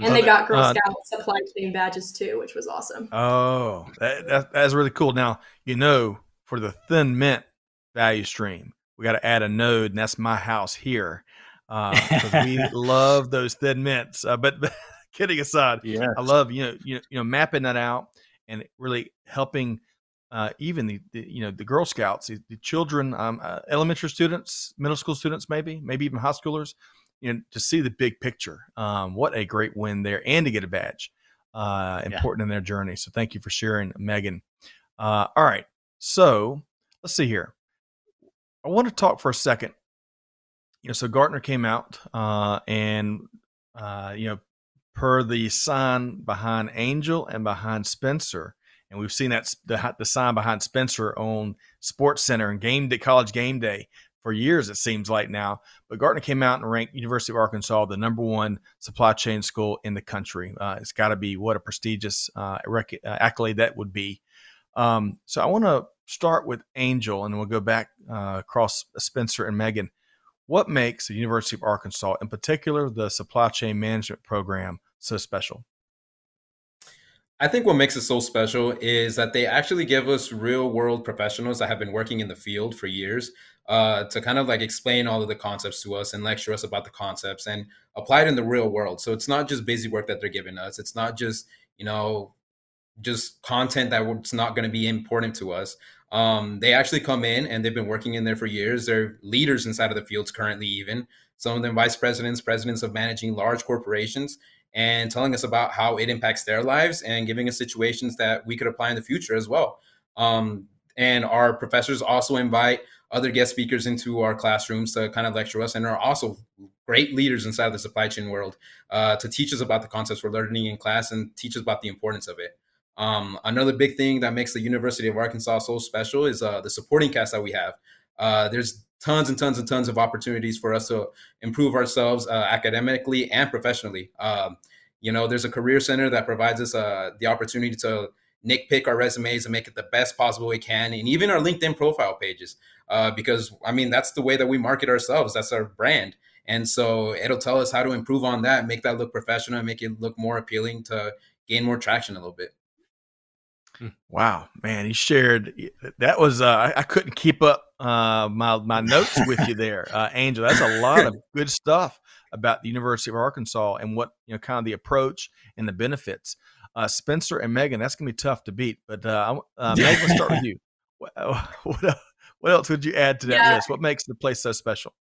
And they got Girl uh, Scout uh, supply chain badges too, which was awesome. Oh, that, that, that's really cool. Now, you know, for the thin mint value stream, we got to add a node, and that's my house here because uh, we love those thin mints. Uh, but, but, kidding aside, yes. I love you know you know, you know mapping that out and really helping uh, even the, the, you know the Girl Scouts, the, the children, um, uh, elementary students, middle school students, maybe maybe even high schoolers, you know, to see the big picture. Um, what a great win there, and to get a badge, uh, important yeah. in their journey. So thank you for sharing, Megan. Uh, all right, so let's see here. I want to talk for a second. You know, so Gartner came out uh, and uh, you know, per the sign behind Angel and behind Spencer, and we've seen that the, the sign behind Spencer on Sports Center and Game Day, College Game Day for years. It seems like now, but Gartner came out and ranked University of Arkansas the number one supply chain school in the country. Uh, it's got to be what a prestigious uh, rec- uh, accolade that would be. Um, so I want to start with Angel, and we'll go back uh, across Spencer and Megan. What makes the University of Arkansas, in particular the supply chain management program, so special? I think what makes it so special is that they actually give us real world professionals that have been working in the field for years uh, to kind of like explain all of the concepts to us and lecture us about the concepts and apply it in the real world. So it's not just busy work that they're giving us. It's not just, you know, just content that's not going to be important to us. Um, they actually come in and they've been working in there for years. They're leaders inside of the fields currently, even some of them vice presidents, presidents of managing large corporations and telling us about how it impacts their lives and giving us situations that we could apply in the future as well. Um, and our professors also invite other guest speakers into our classrooms to kind of lecture us and are also great leaders inside the supply chain world uh, to teach us about the concepts we're learning in class and teach us about the importance of it. Um, another big thing that makes the University of Arkansas so special is uh, the supporting cast that we have. Uh, there's tons and tons and tons of opportunities for us to improve ourselves uh, academically and professionally. Um, you know, there's a career center that provides us uh, the opportunity to nitpick our resumes and make it the best possible we can, and even our LinkedIn profile pages. Uh, because I mean, that's the way that we market ourselves. That's our brand. And so it'll tell us how to improve on that, make that look professional, make it look more appealing to gain more traction a little bit. Hmm. Wow, man, he shared that was uh, I couldn't keep up uh, my my notes with you there, uh, Angel. That's a lot of good stuff about the University of Arkansas and what you know, kind of the approach and the benefits. Uh, Spencer and Megan, that's gonna be tough to beat. But uh, uh, Megan, let's start with you. What, what, what else would you add to that yeah. list? What makes the place so special?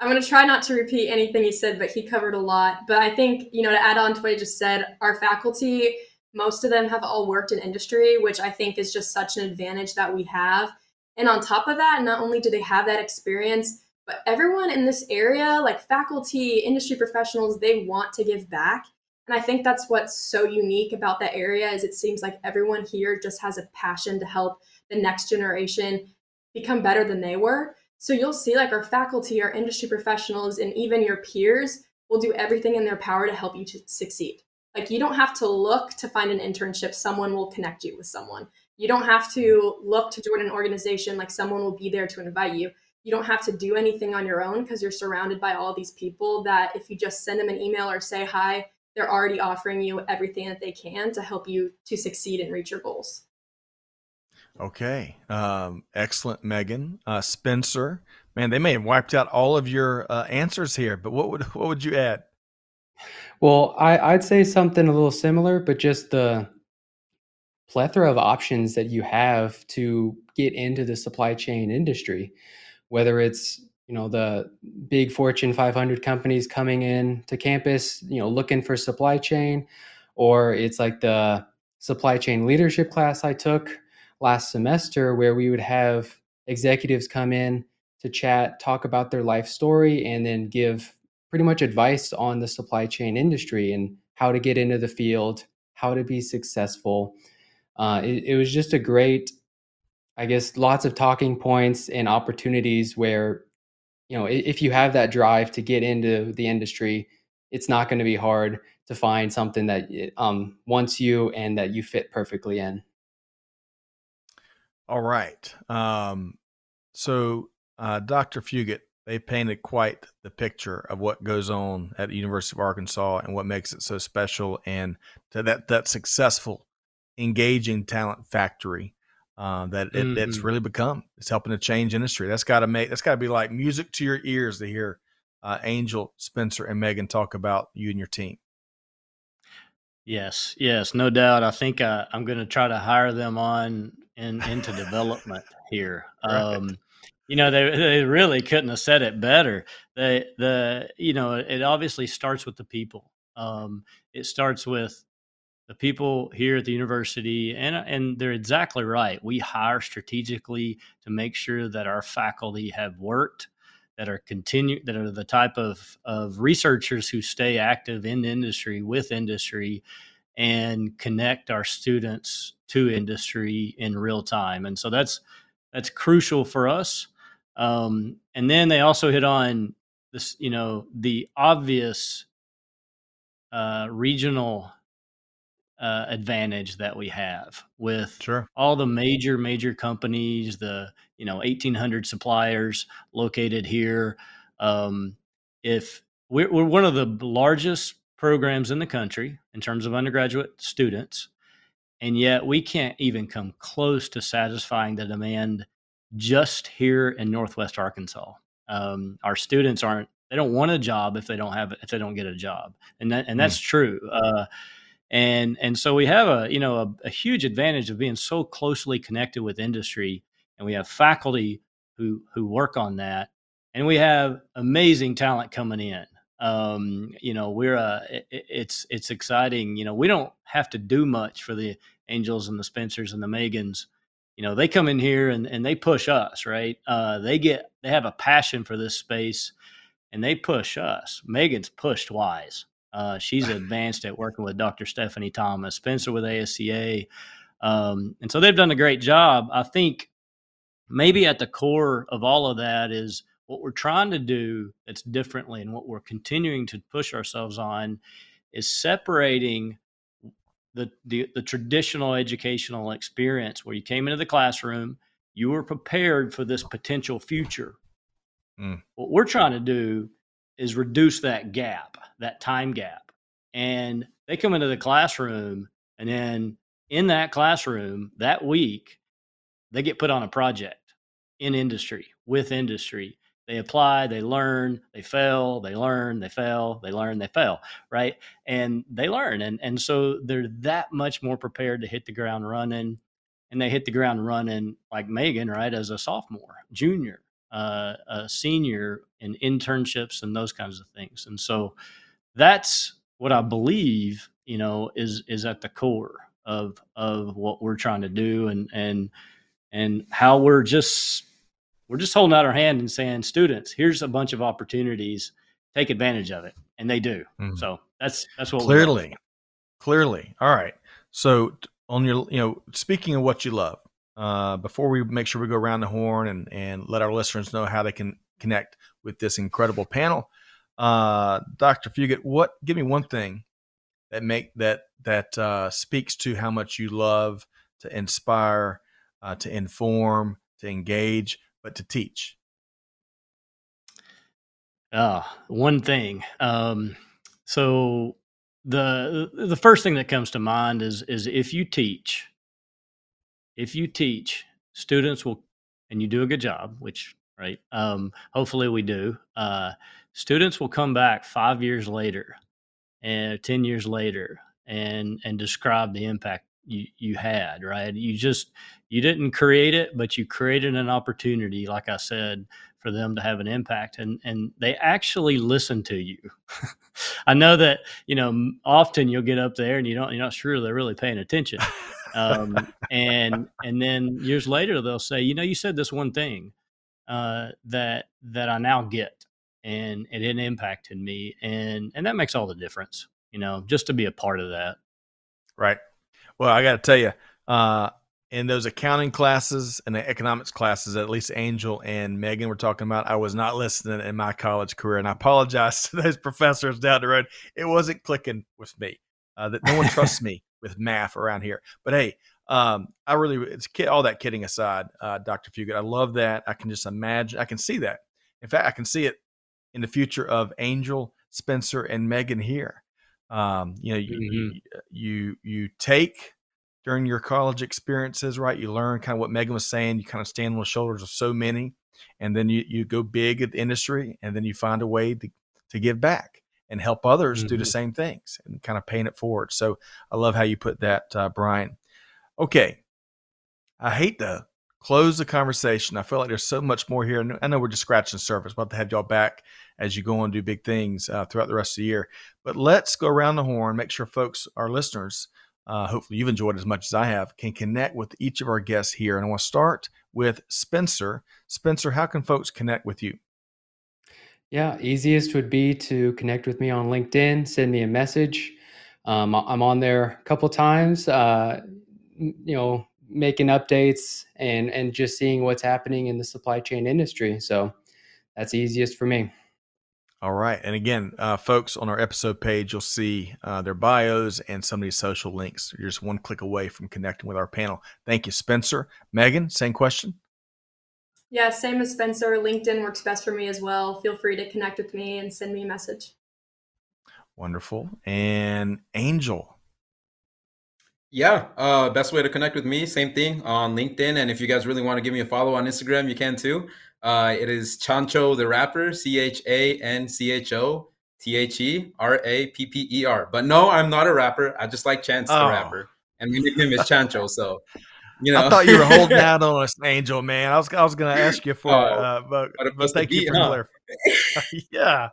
I'm going to try not to repeat anything he said, but he covered a lot. But I think, you know, to add on to what he just said, our faculty most of them have all worked in industry, which I think is just such an advantage that we have. And on top of that, not only do they have that experience, but everyone in this area, like faculty, industry professionals, they want to give back. And I think that's what's so unique about that area is it seems like everyone here just has a passion to help the next generation become better than they were. So you'll see like our faculty, our industry professionals, and even your peers will do everything in their power to help you to succeed. Like you don't have to look to find an internship, someone will connect you with someone. You don't have to look to join an organization, like someone will be there to invite you. You don't have to do anything on your own because you're surrounded by all these people that if you just send them an email or say hi, they're already offering you everything that they can to help you to succeed and reach your goals. Okay. Um, excellent, Megan. Uh, Spencer, man, they may have wiped out all of your uh, answers here, but what would what would you add? Well, I, I'd say something a little similar, but just the plethora of options that you have to get into the supply chain industry, whether it's you know the big Fortune 500 companies coming in to campus, you know, looking for supply chain, or it's like the supply chain leadership class I took last semester, where we would have executives come in to chat, talk about their life story, and then give pretty much advice on the supply chain industry and how to get into the field, how to be successful. Uh, it, it was just a great, I guess, lots of talking points and opportunities where, you know, if you have that drive to get into the industry, it's not going to be hard to find something that um, wants you and that you fit perfectly in. All right. Um, so, uh, Dr. Fugate, they painted quite the picture of what goes on at the University of Arkansas and what makes it so special, and to that that successful, engaging talent factory uh, that it, mm-hmm. it's really become. It's helping to change industry. That's got to make that's got to be like music to your ears to hear uh, Angel, Spencer, and Megan talk about you and your team. Yes, yes, no doubt. I think uh, I'm going to try to hire them on in, into development here. right. You know, they they really couldn't have said it better. The the you know, it obviously starts with the people. Um, it starts with the people here at the university, and and they're exactly right. We hire strategically to make sure that our faculty have worked, that are continue, that are the type of of researchers who stay active in industry with industry, and connect our students to industry in real time. And so that's that's crucial for us. Um, and then they also hit on this, you know, the obvious uh, regional uh, advantage that we have with sure. all the major major companies, the you know 1,800 suppliers located here. Um, if we're, we're one of the largest programs in the country in terms of undergraduate students, and yet we can't even come close to satisfying the demand just here in Northwest Arkansas. Um, our students aren't they don't want a job if they don't have if they don't get a job, and that and that's mm. true. Uh, and and so we have a you know a, a, huge advantage of being so closely connected with industry, and we have faculty who who work on that, and we have amazing talent coming in. Um, you know, we're uh, it, it's it's exciting. You know, we don't have to do much for the Angels and the Spencers and the Megans you know they come in here and, and they push us right? Uh, they get they have a passion for this space and they push us. Megan's pushed wise. Uh, she's advanced at working with dr stephanie thomas spencer with asca um, and so they've done a great job. I think maybe at the core of all of that is what we're trying to do that's differently and what we're continuing to push ourselves on is separating the, the, the traditional educational experience where you came into the classroom, you were prepared for this potential future. Mm. What we're trying to do is reduce that gap, that time gap. And they come into the classroom, and then in that classroom that week, they get put on a project in industry with industry they apply, they learn, they fail, they learn, they fail, they learn, they fail, right? And they learn. And, and so they're that much more prepared to hit the ground running. And they hit the ground running like Megan, right, as a sophomore, junior, uh, a senior in internships and those kinds of things. And so that's what I believe, you know, is is at the core of of what we're trying to do and and and how we're just we're just holding out our hand and saying, students, here's a bunch of opportunities, take advantage of it, and they do. Mm. So that's that's what clearly, clearly. All right. So on your, you know, speaking of what you love, uh, before we make sure we go around the horn and and let our listeners know how they can connect with this incredible panel, uh, Dr. Fugate, what? Give me one thing that make that that uh, speaks to how much you love to inspire, uh, to inform, to engage but to teach? Uh, one thing. Um, so the the first thing that comes to mind is is if you teach, if you teach, students will, and you do a good job, which right, um, hopefully we do. Uh, students will come back five years later, and ten years later, and and describe the impact you you had, right? You just you didn't create it, but you created an opportunity, like I said, for them to have an impact, and and they actually listen to you. I know that you know often you'll get up there and you don't you're not sure they're really paying attention, um, and and then years later they'll say, you know, you said this one thing uh, that that I now get, and it, it impacted me, and and that makes all the difference, you know, just to be a part of that. Right. Well, I got to tell you, uh, in those accounting classes and the economics classes, at least Angel and Megan were talking about, I was not listening in my college career, and I apologize to those professors down the road. It wasn't clicking with me. Uh, that no one trusts me with math around here. But hey, um, I really, it's all that kidding aside, uh, Dr. Fugate. I love that. I can just imagine, I can see that. In fact, I can see it in the future of Angel, Spencer, and Megan here. Um, you know, you, mm-hmm. you, you take during your college experiences, right? You learn kind of what Megan was saying. You kind of stand on the shoulders of so many, and then you, you go big at the industry, and then you find a way to, to give back and help others mm-hmm. do the mm-hmm. same things and kind of paying it forward. So I love how you put that, uh, Brian. Okay. I hate to close the conversation. I feel like there's so much more here. I know we're just scratching the surface. We'll have to have y'all back as you go on and do big things uh, throughout the rest of the year. But let's go around the horn, make sure folks, our listeners, uh, hopefully you've enjoyed as much as I have, can connect with each of our guests here. And I want to start with Spencer. Spencer, how can folks connect with you? Yeah, easiest would be to connect with me on LinkedIn, send me a message. Um, I'm on there a couple times. Uh, you know, making updates and and just seeing what's happening in the supply chain industry. So that's easiest for me. All right. And again, uh, folks, on our episode page, you'll see uh, their bios and some of these social links. You're just one click away from connecting with our panel. Thank you, Spencer. Megan, same question. Yeah, same as Spencer. LinkedIn works best for me as well. Feel free to connect with me and send me a message. Wonderful. And Angel, yeah, uh, best way to connect with me, same thing on LinkedIn. And if you guys really want to give me a follow on Instagram, you can too. Uh, it is Chancho the Rapper, C H A N C H O T H E R A P P E R. But no, I'm not a rapper. I just like Chance oh. the Rapper. And my nickname is Chancho. So, you know. I thought you were holding out on us, Angel, man. I was, I was going to ask you for oh, uh, but, but thank you for huh? clarifying. yeah.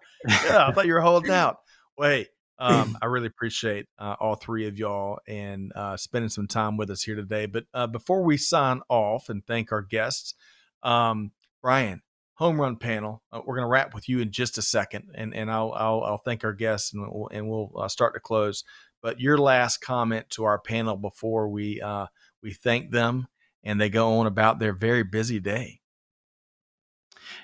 Yeah. I thought you were holding out. Wait. Um, I really appreciate uh, all three of y'all and uh, spending some time with us here today. But uh, before we sign off and thank our guests, um, Brian, home run panel. Uh, we're going to wrap with you in just a second, and and I'll I'll, I'll thank our guests and we'll, and we'll uh, start to close. But your last comment to our panel before we uh, we thank them and they go on about their very busy day.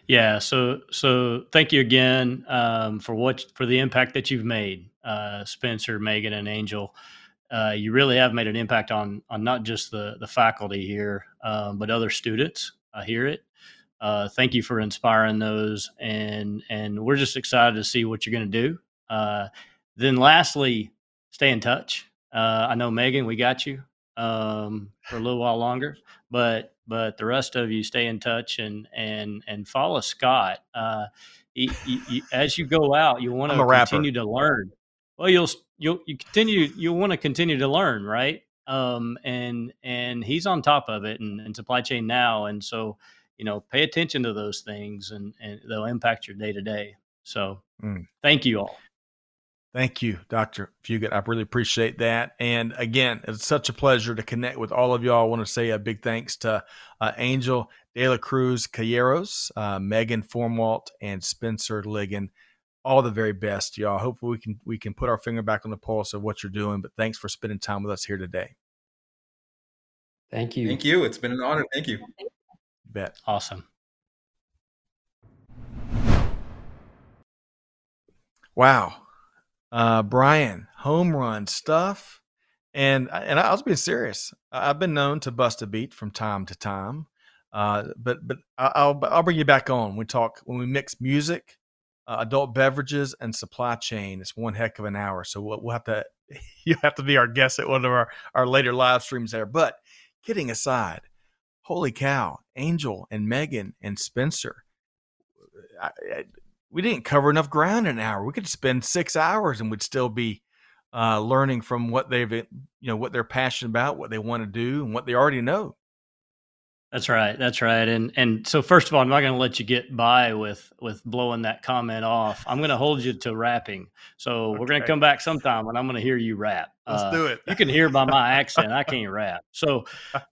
Yeah. So so thank you again um, for what for the impact that you've made, uh, Spencer, Megan, and Angel. Uh, you really have made an impact on on not just the the faculty here, um, but other students. I hear it. Uh, thank you for inspiring those, and and we're just excited to see what you're going to do. Uh, then, lastly, stay in touch. Uh, I know Megan, we got you um, for a little while longer, but but the rest of you stay in touch and and and follow Scott. Uh, he, he, he, as you go out, you want to continue to learn. Well, you'll you'll you continue you want to continue to learn, right? Um, and and he's on top of it and, and supply chain now, and so you know pay attention to those things, and and they'll impact your day to day. So mm. thank you all. Thank you, Dr. Fugate. I really appreciate that. And again, it's such a pleasure to connect with all of y'all. I want to say a big thanks to uh, Angel De La Cruz Calleros, uh, Megan Formwalt, and Spencer Ligon. All the very best, y'all. Hopefully we can we can put our finger back on the pulse of what you're doing. But thanks for spending time with us here today. Thank you. Thank you. It's been an honor. Thank you. Bet. Awesome. Wow uh, Brian, home run stuff. And and I was being serious. I've been known to bust a beat from time to time, uh, but but I'll I'll bring you back on. We talk when we mix music, uh, adult beverages, and supply chain. It's one heck of an hour. So we'll, we'll have to you have to be our guest at one of our our later live streams there. But kidding aside, holy cow, Angel and Megan and Spencer. I, I, we didn't cover enough ground in an hour. We could spend six hours and we'd still be uh, learning from what they've, you know, what they're passionate about, what they want to do, and what they already know. That's right. That's right. And and so first of all, I'm not going to let you get by with with blowing that comment off. I'm going to hold you to rapping. So okay. we're going to come back sometime, and I'm going to hear you rap. Let's uh, do it. you can hear by my accent, I can't rap. So,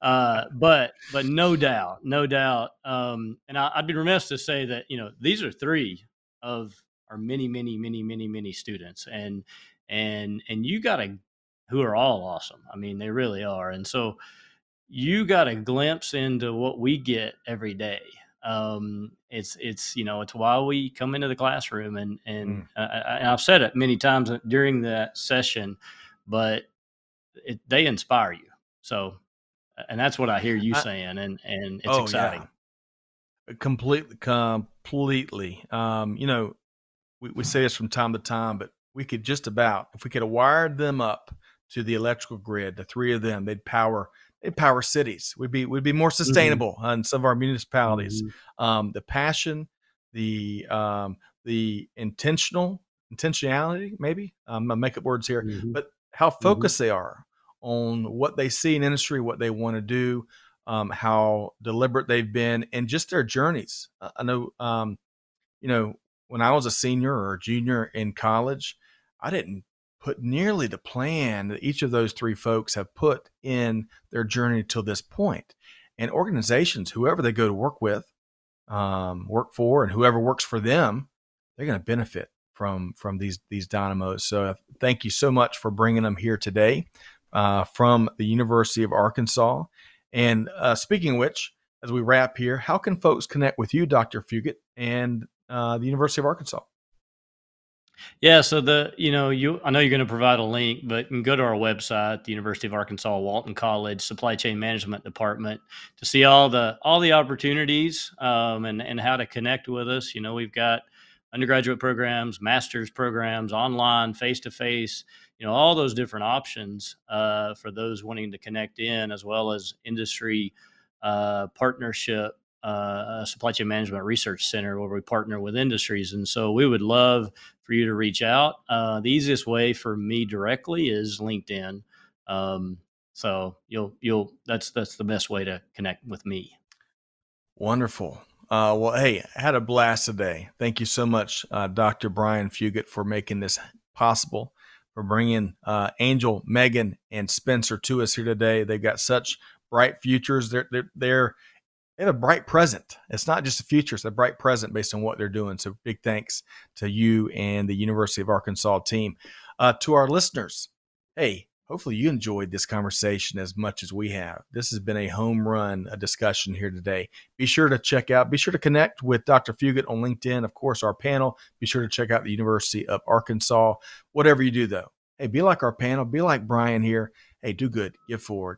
uh, but but no doubt, no doubt. Um, and I, I'd be remiss to say that you know these are three of our many, many, many, many, many students, and and and you got to who are all awesome. I mean, they really are. And so you got a glimpse into what we get every day. Um, it's it's you know it's why we come into the classroom and and, mm. I, and I've said it many times during that session, but it, they inspire you. So, and that's what I hear you saying, and and it's oh, exciting. Yeah. Completely, completely. Um, you know, we, we say this from time to time, but we could just about if we could have wired them up to the electrical grid, the three of them, they'd power power cities. We'd be would be more mm-hmm. sustainable mm-hmm. in some of our municipalities. Mm-hmm. Um, the passion, the um, the intentional intentionality, maybe I'm make up words here, mm-hmm. but how mm-hmm. focused they are on what they see in industry, what they want to do, um, how deliberate they've been, and just their journeys. I know, um, you know, when I was a senior or a junior in college, I didn't put nearly the plan that each of those three folks have put in their journey till this point. And organizations, whoever they go to work with, um, work for, and whoever works for them, they're going to benefit from from these these dynamos. So uh, thank you so much for bringing them here today uh, from the University of Arkansas. And uh, speaking which, as we wrap here, how can folks connect with you, Dr. Fugate, and uh, the University of Arkansas? Yeah, so the you know you I know you're going to provide a link, but you can go to our website, the University of Arkansas Walton College Supply Chain Management Department, to see all the all the opportunities um, and and how to connect with us. You know, we've got undergraduate programs, master's programs, online, face to face. You know, all those different options uh, for those wanting to connect in, as well as industry uh, partnership uh, supply chain management research center where we partner with industries. And so we would love for you to reach out. Uh, the easiest way for me directly is LinkedIn. Um, so you'll you'll that's that's the best way to connect with me. Wonderful. Uh, well, hey, I had a blast today. Thank you so much, uh, Dr. Brian Fugate, for making this possible, for bringing uh, Angel, Megan, and Spencer to us here today. They've got such bright futures. They're, they're, they're they have a bright present. It's not just a future, it's a bright present based on what they're doing. So big thanks to you and the University of Arkansas team. Uh, to our listeners, hey, hopefully you enjoyed this conversation as much as we have. This has been a home run a discussion here today. Be sure to check out, be sure to connect with Dr. Fugate on LinkedIn. Of course, our panel. Be sure to check out the University of Arkansas. Whatever you do, though, hey, be like our panel, be like Brian here. Hey, do good, give forward